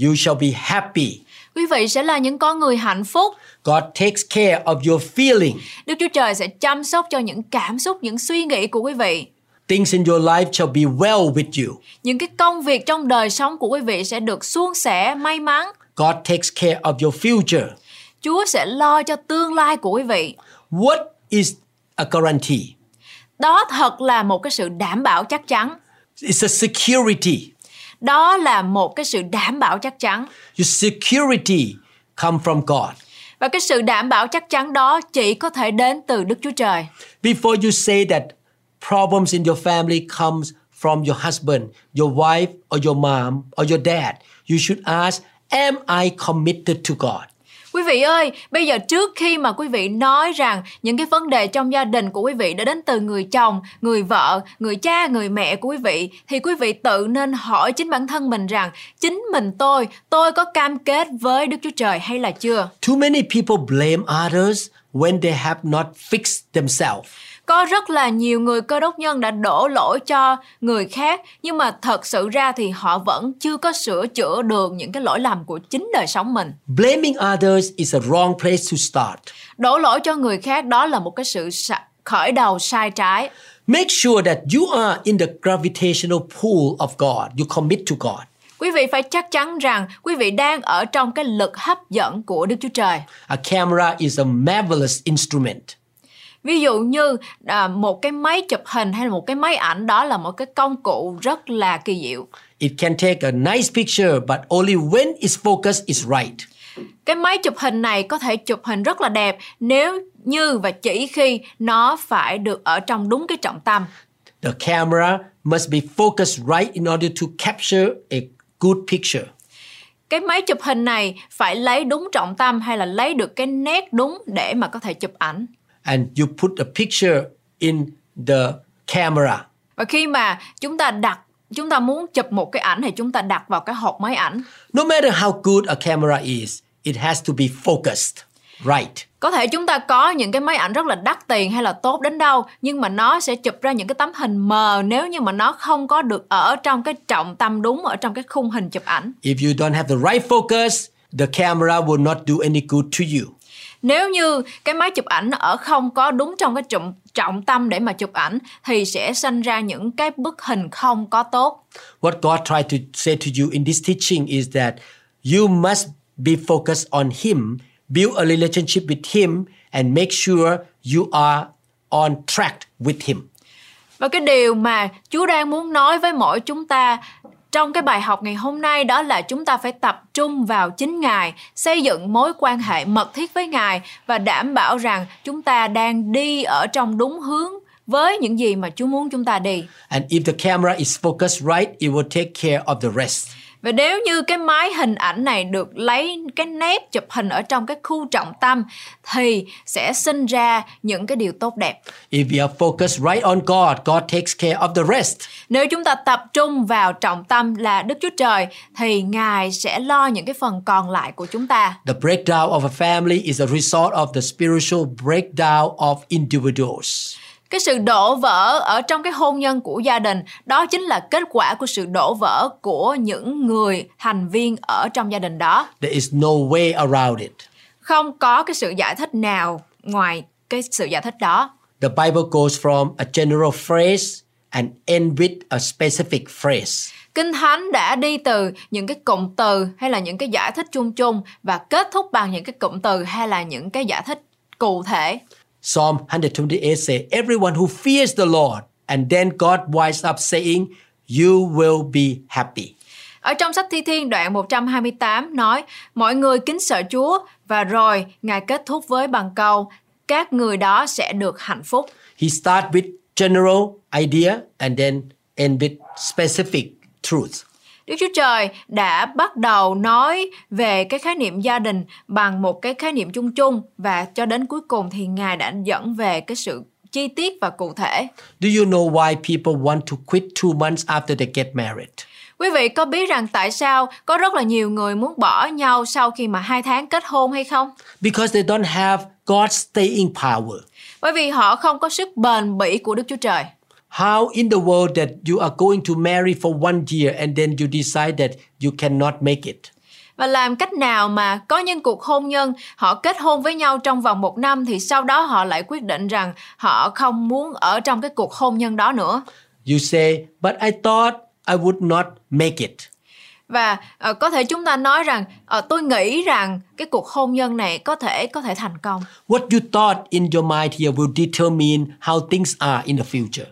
B: You shall be happy.
A: Quý vị sẽ là những con người hạnh phúc.
B: God takes care of your feeling.
A: Đức Chúa Trời sẽ chăm sóc cho những cảm xúc, những suy nghĩ của quý vị.
B: Things in your life shall be well with you.
A: Những cái công việc trong đời sống của quý vị sẽ được suôn sẻ, may mắn.
B: God takes care of your future.
A: Chúa sẽ lo cho tương lai của quý vị.
B: What is a guarantee?
A: Đó thật là một cái sự đảm bảo chắc chắn.
B: It's a security.
A: Đó là một cái sự đảm bảo chắc chắn.
B: Your security come from God.
A: Và cái sự đảm bảo chắc chắn đó chỉ có thể đến từ Đức Chúa Trời.
B: Before you say that problems in your family comes from your husband, your wife, or your mom, or your dad, you should ask, am I committed to God?
A: Quý vị ơi, bây giờ trước khi mà quý vị nói rằng những cái vấn đề trong gia đình của quý vị đã đến từ người chồng, người vợ, người cha, người mẹ của quý vị thì quý vị tự nên hỏi chính bản thân mình rằng chính mình tôi, tôi có cam kết với Đức Chúa Trời hay là chưa?
B: Too many people blame others when they have not fixed themselves.
A: Có rất là nhiều người cơ đốc nhân đã đổ lỗi cho người khác nhưng mà thật sự ra thì họ vẫn chưa có sửa chữa được những cái lỗi lầm của chính đời sống mình.
B: Blaming others is a wrong place to start.
A: Đổ lỗi cho người khác đó là một cái sự khởi đầu sai trái.
B: Make sure that you are in the gravitational pull of God. You commit to God.
A: Quý vị phải chắc chắn rằng quý vị đang ở trong cái lực hấp dẫn của Đức Chúa Trời.
B: A camera is a marvelous instrument.
A: Ví dụ như à, một cái máy chụp hình hay là một cái máy ảnh đó là một cái công cụ rất là kỳ diệu.
B: It can take a nice picture, but only when its focus is right.
A: Cái máy chụp hình này có thể chụp hình rất là đẹp nếu như và chỉ khi nó phải được ở trong đúng cái trọng tâm.
B: The camera must be focused right in order to capture a good picture.
A: Cái máy chụp hình này phải lấy đúng trọng tâm hay là lấy được cái nét đúng để mà có thể chụp ảnh.
B: And you put a picture in the camera.
A: Và khi mà chúng ta đặt chúng ta muốn chụp một cái ảnh thì chúng ta đặt vào cái hộp máy ảnh.
B: No matter how good a camera is, it has to be focused right.
A: Có thể chúng ta có những cái máy ảnh rất là đắt tiền hay là tốt đến đâu nhưng mà nó sẽ chụp ra những cái tấm hình mờ nếu như mà nó không có được ở trong cái trọng tâm đúng ở trong cái khung hình chụp ảnh.
B: If you don't have the right focus, the camera will not do any good to you.
A: Nếu như cái máy chụp ảnh ở không có đúng trong cái trọng trọng tâm để mà chụp ảnh thì sẽ sinh ra những cái bức hình không có tốt.
B: What God tried to say to you in this teaching is that you must be focused on Him, build a relationship with Him, and make sure you are on track with Him.
A: Và cái điều mà Chúa đang muốn nói với mỗi chúng ta trong cái bài học ngày hôm nay đó là chúng ta phải tập trung vào chính Ngài, xây dựng mối quan hệ mật thiết với Ngài và đảm bảo rằng chúng ta đang đi ở trong đúng hướng với những gì mà Chúa muốn chúng ta đi.
B: And if the camera is focused right, it will take care of the rest.
A: Và nếu như cái máy hình ảnh này được lấy cái nét chụp hình ở trong cái khu trọng tâm thì sẽ sinh ra những cái điều tốt đẹp.
B: If we are focused right on God, God takes care of the rest.
A: Nếu chúng ta tập trung vào trọng tâm là Đức Chúa Trời thì Ngài sẽ lo những cái phần còn lại của chúng ta.
B: The breakdown of a family is a result of the spiritual breakdown of individuals.
A: Cái sự đổ vỡ ở trong cái hôn nhân của gia đình đó chính là kết quả của sự đổ vỡ của những người thành viên ở trong gia đình đó.
B: There is no way around it.
A: Không có cái sự giải thích nào ngoài cái sự giải thích đó.
B: The Bible goes from a general phrase and end with a specific phrase.
A: Kinh Thánh đã đi từ những cái cụm từ hay là những cái giải thích chung chung và kết thúc bằng những cái cụm từ hay là những cái giải thích cụ thể.
B: Psalm 128 say, Everyone who fears the Lord, and then God winds up saying, You will be happy.
A: Ở trong sách Thi Thiên đoạn 128 nói, mọi người kính sợ Chúa và rồi Ngài kết thúc với bằng câu, các người đó sẽ được hạnh phúc.
B: He starts with general idea and then end with specific truth.
A: Đức Chúa Trời đã bắt đầu nói về cái khái niệm gia đình bằng một cái khái niệm chung chung và cho đến cuối cùng thì Ngài đã dẫn về cái sự chi tiết và cụ thể.
B: Do you know why people want to quit two months after they get married?
A: Quý vị có biết rằng tại sao có rất là nhiều người muốn bỏ nhau sau khi mà hai tháng kết hôn hay không?
B: Because they don't have God's staying power.
A: Bởi vì họ không có sức bền bỉ của Đức Chúa Trời.
B: How in the world that you are going to marry for one year and then you decide that you cannot make it?
A: Và làm cách nào mà có những cuộc hôn nhân họ kết hôn với nhau trong vòng một năm thì sau đó họ lại quyết định rằng họ không muốn ở trong cái cuộc hôn nhân đó nữa.
B: You say, but I thought I would not make it.
A: Và ờ, có thể chúng ta nói rằng ờ, tôi nghĩ rằng cái cuộc hôn nhân này có thể có thể thành công.
B: What you thought in your mind here will determine how things are in the future.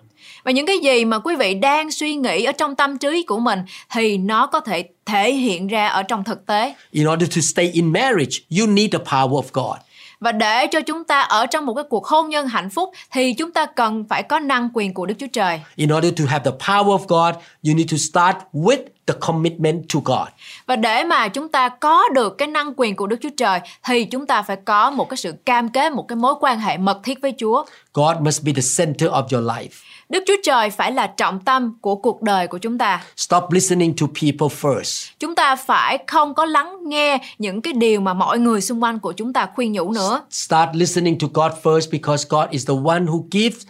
A: Và những cái gì mà quý vị đang suy nghĩ ở trong tâm trí của mình thì nó có thể thể hiện ra ở trong thực tế.
B: In order to stay in marriage, you need the power of God.
A: Và để cho chúng ta ở trong một cái cuộc hôn nhân hạnh phúc thì chúng ta cần phải có năng quyền của Đức Chúa Trời.
B: In order to have the power of God, you need to start with the commitment to God.
A: Và để mà chúng ta có được cái năng quyền của Đức Chúa Trời thì chúng ta phải có một cái sự cam kết, một cái mối quan hệ mật thiết với Chúa.
B: God must be the center of your life.
A: Đức Chúa Trời phải là trọng tâm của cuộc đời của chúng ta.
B: Stop listening to people first.
A: Chúng ta phải không có lắng nghe những cái điều mà mọi người xung quanh của chúng ta khuyên nhủ nữa.
B: Start listening to God first because God is the one who gives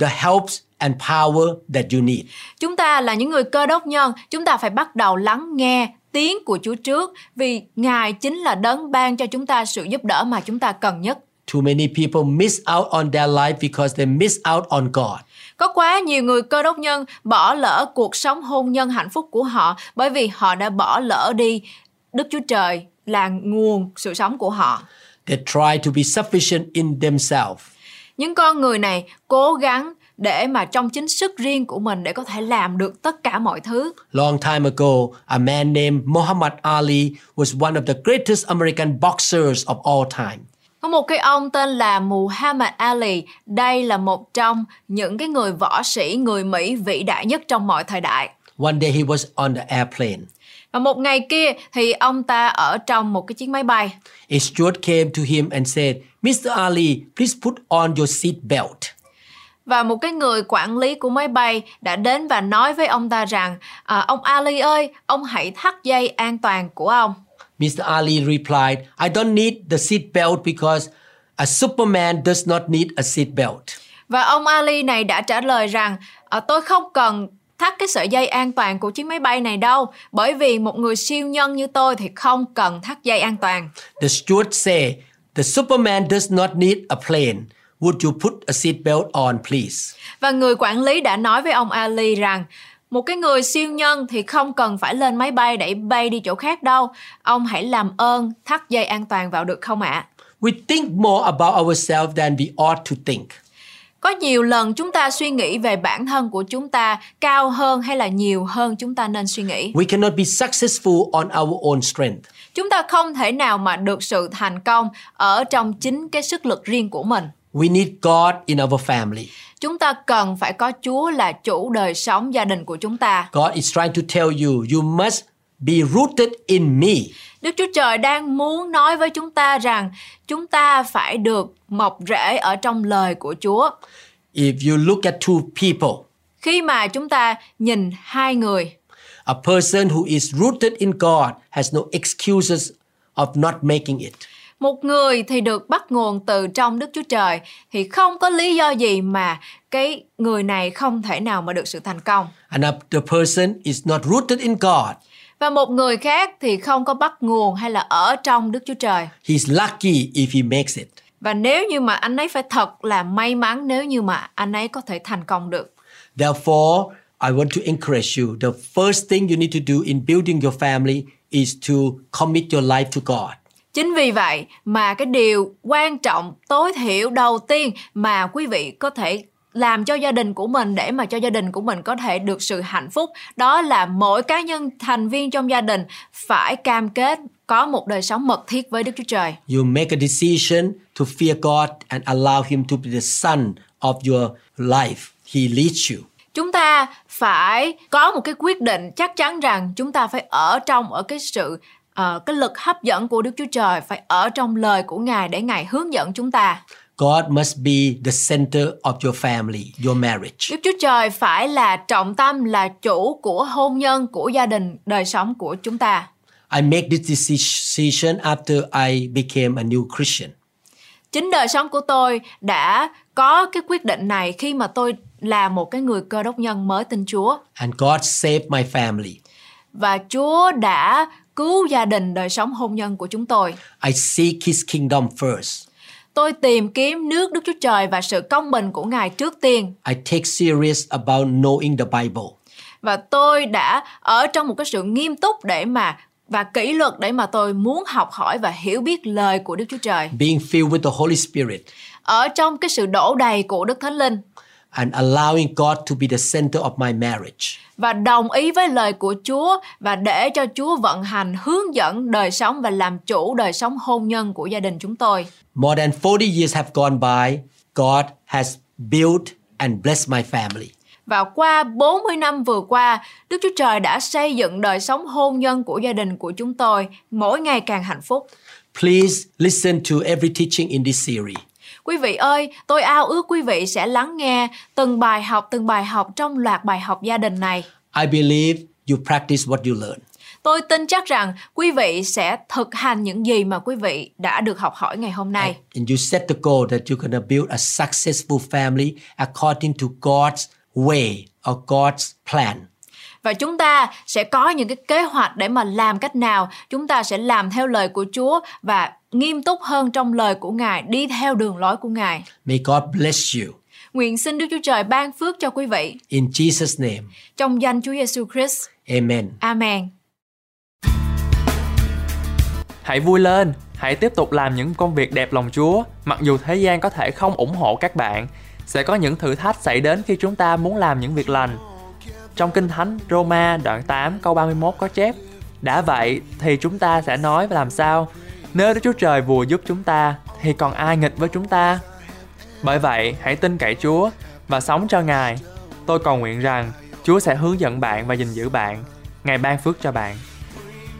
B: the helps and power that you need.
A: Chúng ta là những người cơ đốc nhân, chúng ta phải bắt đầu lắng nghe tiếng của Chúa trước vì Ngài chính là đấng ban cho chúng ta sự giúp đỡ mà chúng ta cần nhất.
B: Too many people miss out on their life because they miss out on God.
A: Có quá nhiều người cơ đốc nhân bỏ lỡ cuộc sống hôn nhân hạnh phúc của họ bởi vì họ đã bỏ lỡ đi Đức Chúa Trời là nguồn sự sống của họ.
B: They try to be sufficient in themselves.
A: Những con người này cố gắng để mà trong chính sức riêng của mình để có thể làm được tất cả mọi thứ.
B: Long time ago, a man named Muhammad Ali was one of the greatest American boxers of all time.
A: Có một cái ông tên là Muhammad Ali, đây là một trong những cái người võ sĩ người Mỹ vĩ đại nhất trong mọi thời đại.
B: One day he was on the airplane.
A: Và một ngày kia thì ông ta ở trong một cái chiếc máy bay.
B: A steward came to him and said, Mr. Ali, please put on your seat belt.
A: Và một cái người quản lý của máy bay đã đến và nói với ông ta rằng à, ông Ali ơi, ông hãy thắt dây an toàn của ông.
B: Mr. Ali replied, I don't need the seat belt because a Superman does not need a seat belt.
A: Và ông Ali này đã trả lời rằng à, tôi không cần thắt cái sợi dây an toàn của chiếc máy bay này đâu bởi vì một người siêu nhân như tôi thì không cần thắt dây an toàn.
B: The steward said, The Superman does not need a plane. Would you put a seat belt on, please?
A: Và người quản lý đã nói với ông Ali rằng một cái người siêu nhân thì không cần phải lên máy bay để bay đi chỗ khác đâu. Ông hãy làm ơn thắt dây an toàn vào được không ạ?
B: We think more about ourselves than we ought to think.
A: Có nhiều lần chúng ta suy nghĩ về bản thân của chúng ta cao hơn hay là nhiều hơn chúng ta nên suy nghĩ.
B: We cannot be successful on our own strength.
A: Chúng ta không thể nào mà được sự thành công ở trong chính cái sức lực riêng của mình.
B: We need God in our family.
A: Chúng ta cần phải có Chúa là chủ đời sống gia đình của chúng ta.
B: God is trying to tell you, you must be rooted in me.
A: Đức Chúa Trời đang muốn nói với chúng ta rằng chúng ta phải được mọc rễ ở trong lời của Chúa.
B: If you look at two people,
A: Khi mà chúng ta nhìn hai người,
B: a person who is rooted in God has no excuses of not making it.
A: Một người thì được bắt nguồn từ trong Đức Chúa Trời thì không có lý do gì mà cái người này không thể nào mà được sự thành công.
B: And the person is not rooted in God,
A: Và một người khác thì không có bắt nguồn hay là ở trong Đức Chúa Trời.
B: he's lucky if he makes it.
A: Và nếu như mà anh ấy phải thật là may mắn nếu như mà anh ấy có thể thành công được.
B: Therefore, I want to encourage you. The first thing you need to do in building your family is to commit your life to God.
A: Chính vì vậy mà cái điều quan trọng tối thiểu đầu tiên mà quý vị có thể làm cho gia đình của mình để mà cho gia đình của mình có thể được sự hạnh phúc đó là mỗi cá nhân thành viên trong gia đình phải cam kết có một đời sống mật thiết với Đức Chúa Trời.
B: You make a decision to fear God and allow Him to be the sun of your life. He leads you.
A: Chúng ta phải có một cái quyết định chắc chắn rằng chúng ta phải ở trong ở cái sự ờ, cái lực hấp dẫn của Đức Chúa Trời phải ở trong lời của Ngài để Ngài hướng dẫn chúng ta.
B: God must be the center of your family, your marriage.
A: Đức Chúa Trời phải là trọng tâm, là chủ của hôn nhân, của gia đình, đời sống của chúng ta.
B: I make this decision after I became a new Christian.
A: Chính đời sống của tôi đã có cái quyết định này khi mà tôi là một cái người cơ đốc nhân mới tin Chúa.
B: And God saved my family.
A: Và Chúa đã cứu gia đình đời sống hôn nhân của chúng tôi.
B: I seek His kingdom first.
A: Tôi tìm kiếm nước Đức Chúa Trời và sự công bình của Ngài trước tiên.
B: I take serious about knowing the Bible.
A: Và tôi đã ở trong một cái sự nghiêm túc để mà và kỷ luật để mà tôi muốn học hỏi và hiểu biết lời của Đức Chúa Trời.
B: Being filled with the Holy Spirit
A: Ở trong cái sự đổ đầy của Đức Thánh Linh
B: and allowing God to be the center of my marriage.
A: và đồng ý với lời của Chúa và để cho Chúa vận hành hướng dẫn đời sống và làm chủ đời sống hôn nhân của gia đình chúng tôi.
B: More than 40 years have gone by, God has built and blessed my family.
A: Và qua 40 năm vừa qua, Đức Chúa Trời đã xây dựng đời sống hôn nhân của gia đình của chúng tôi mỗi ngày càng hạnh phúc.
B: Please listen to every teaching in this series.
A: Quý vị ơi, tôi ao ước quý vị sẽ lắng nghe từng bài học từng bài học trong loạt bài học gia đình này.
B: I believe you practice what you learn.
A: Tôi tin chắc rằng quý vị sẽ thực hành những gì mà quý vị đã được học hỏi ngày hôm nay.
B: And you set the goal that you're going to build a successful family according to God's way or God's plan.
A: Và chúng ta sẽ có những cái kế hoạch để mà làm cách nào chúng ta sẽ làm theo lời của Chúa và nghiêm túc hơn trong lời của Ngài, đi theo đường lối của Ngài.
B: May God bless you.
A: Nguyện xin Đức Chúa Trời ban phước cho quý vị.
B: In Jesus' name,
A: Trong danh Chúa Giêsu Christ.
B: amen.
A: Amen.
C: Hãy vui lên, hãy tiếp tục làm những công việc đẹp lòng Chúa, mặc dù thế gian có thể không ủng hộ các bạn. Sẽ có những thử thách xảy đến khi chúng ta muốn làm những việc lành. Trong Kinh Thánh Roma đoạn 8 câu 31 có chép Đã vậy thì chúng ta sẽ nói và làm sao? Nếu Đức Chúa Trời vừa giúp chúng ta thì còn ai nghịch với chúng ta? Bởi vậy, hãy tin cậy Chúa và sống cho Ngài. Tôi cầu nguyện rằng Chúa sẽ hướng dẫn bạn và gìn giữ bạn. Ngài ban phước cho bạn.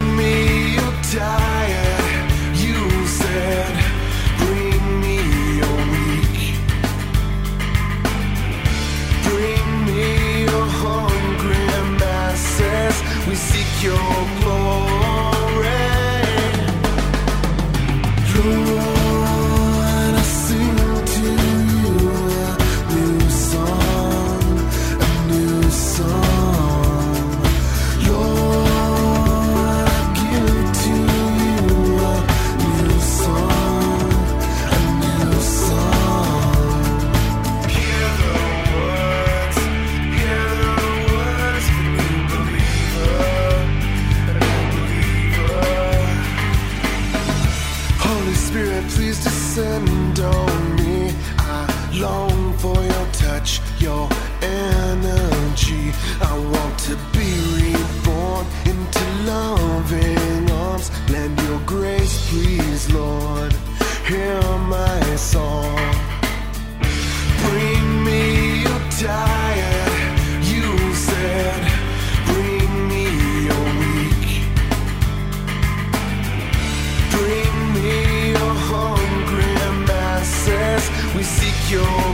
D: me We seek your glory. Me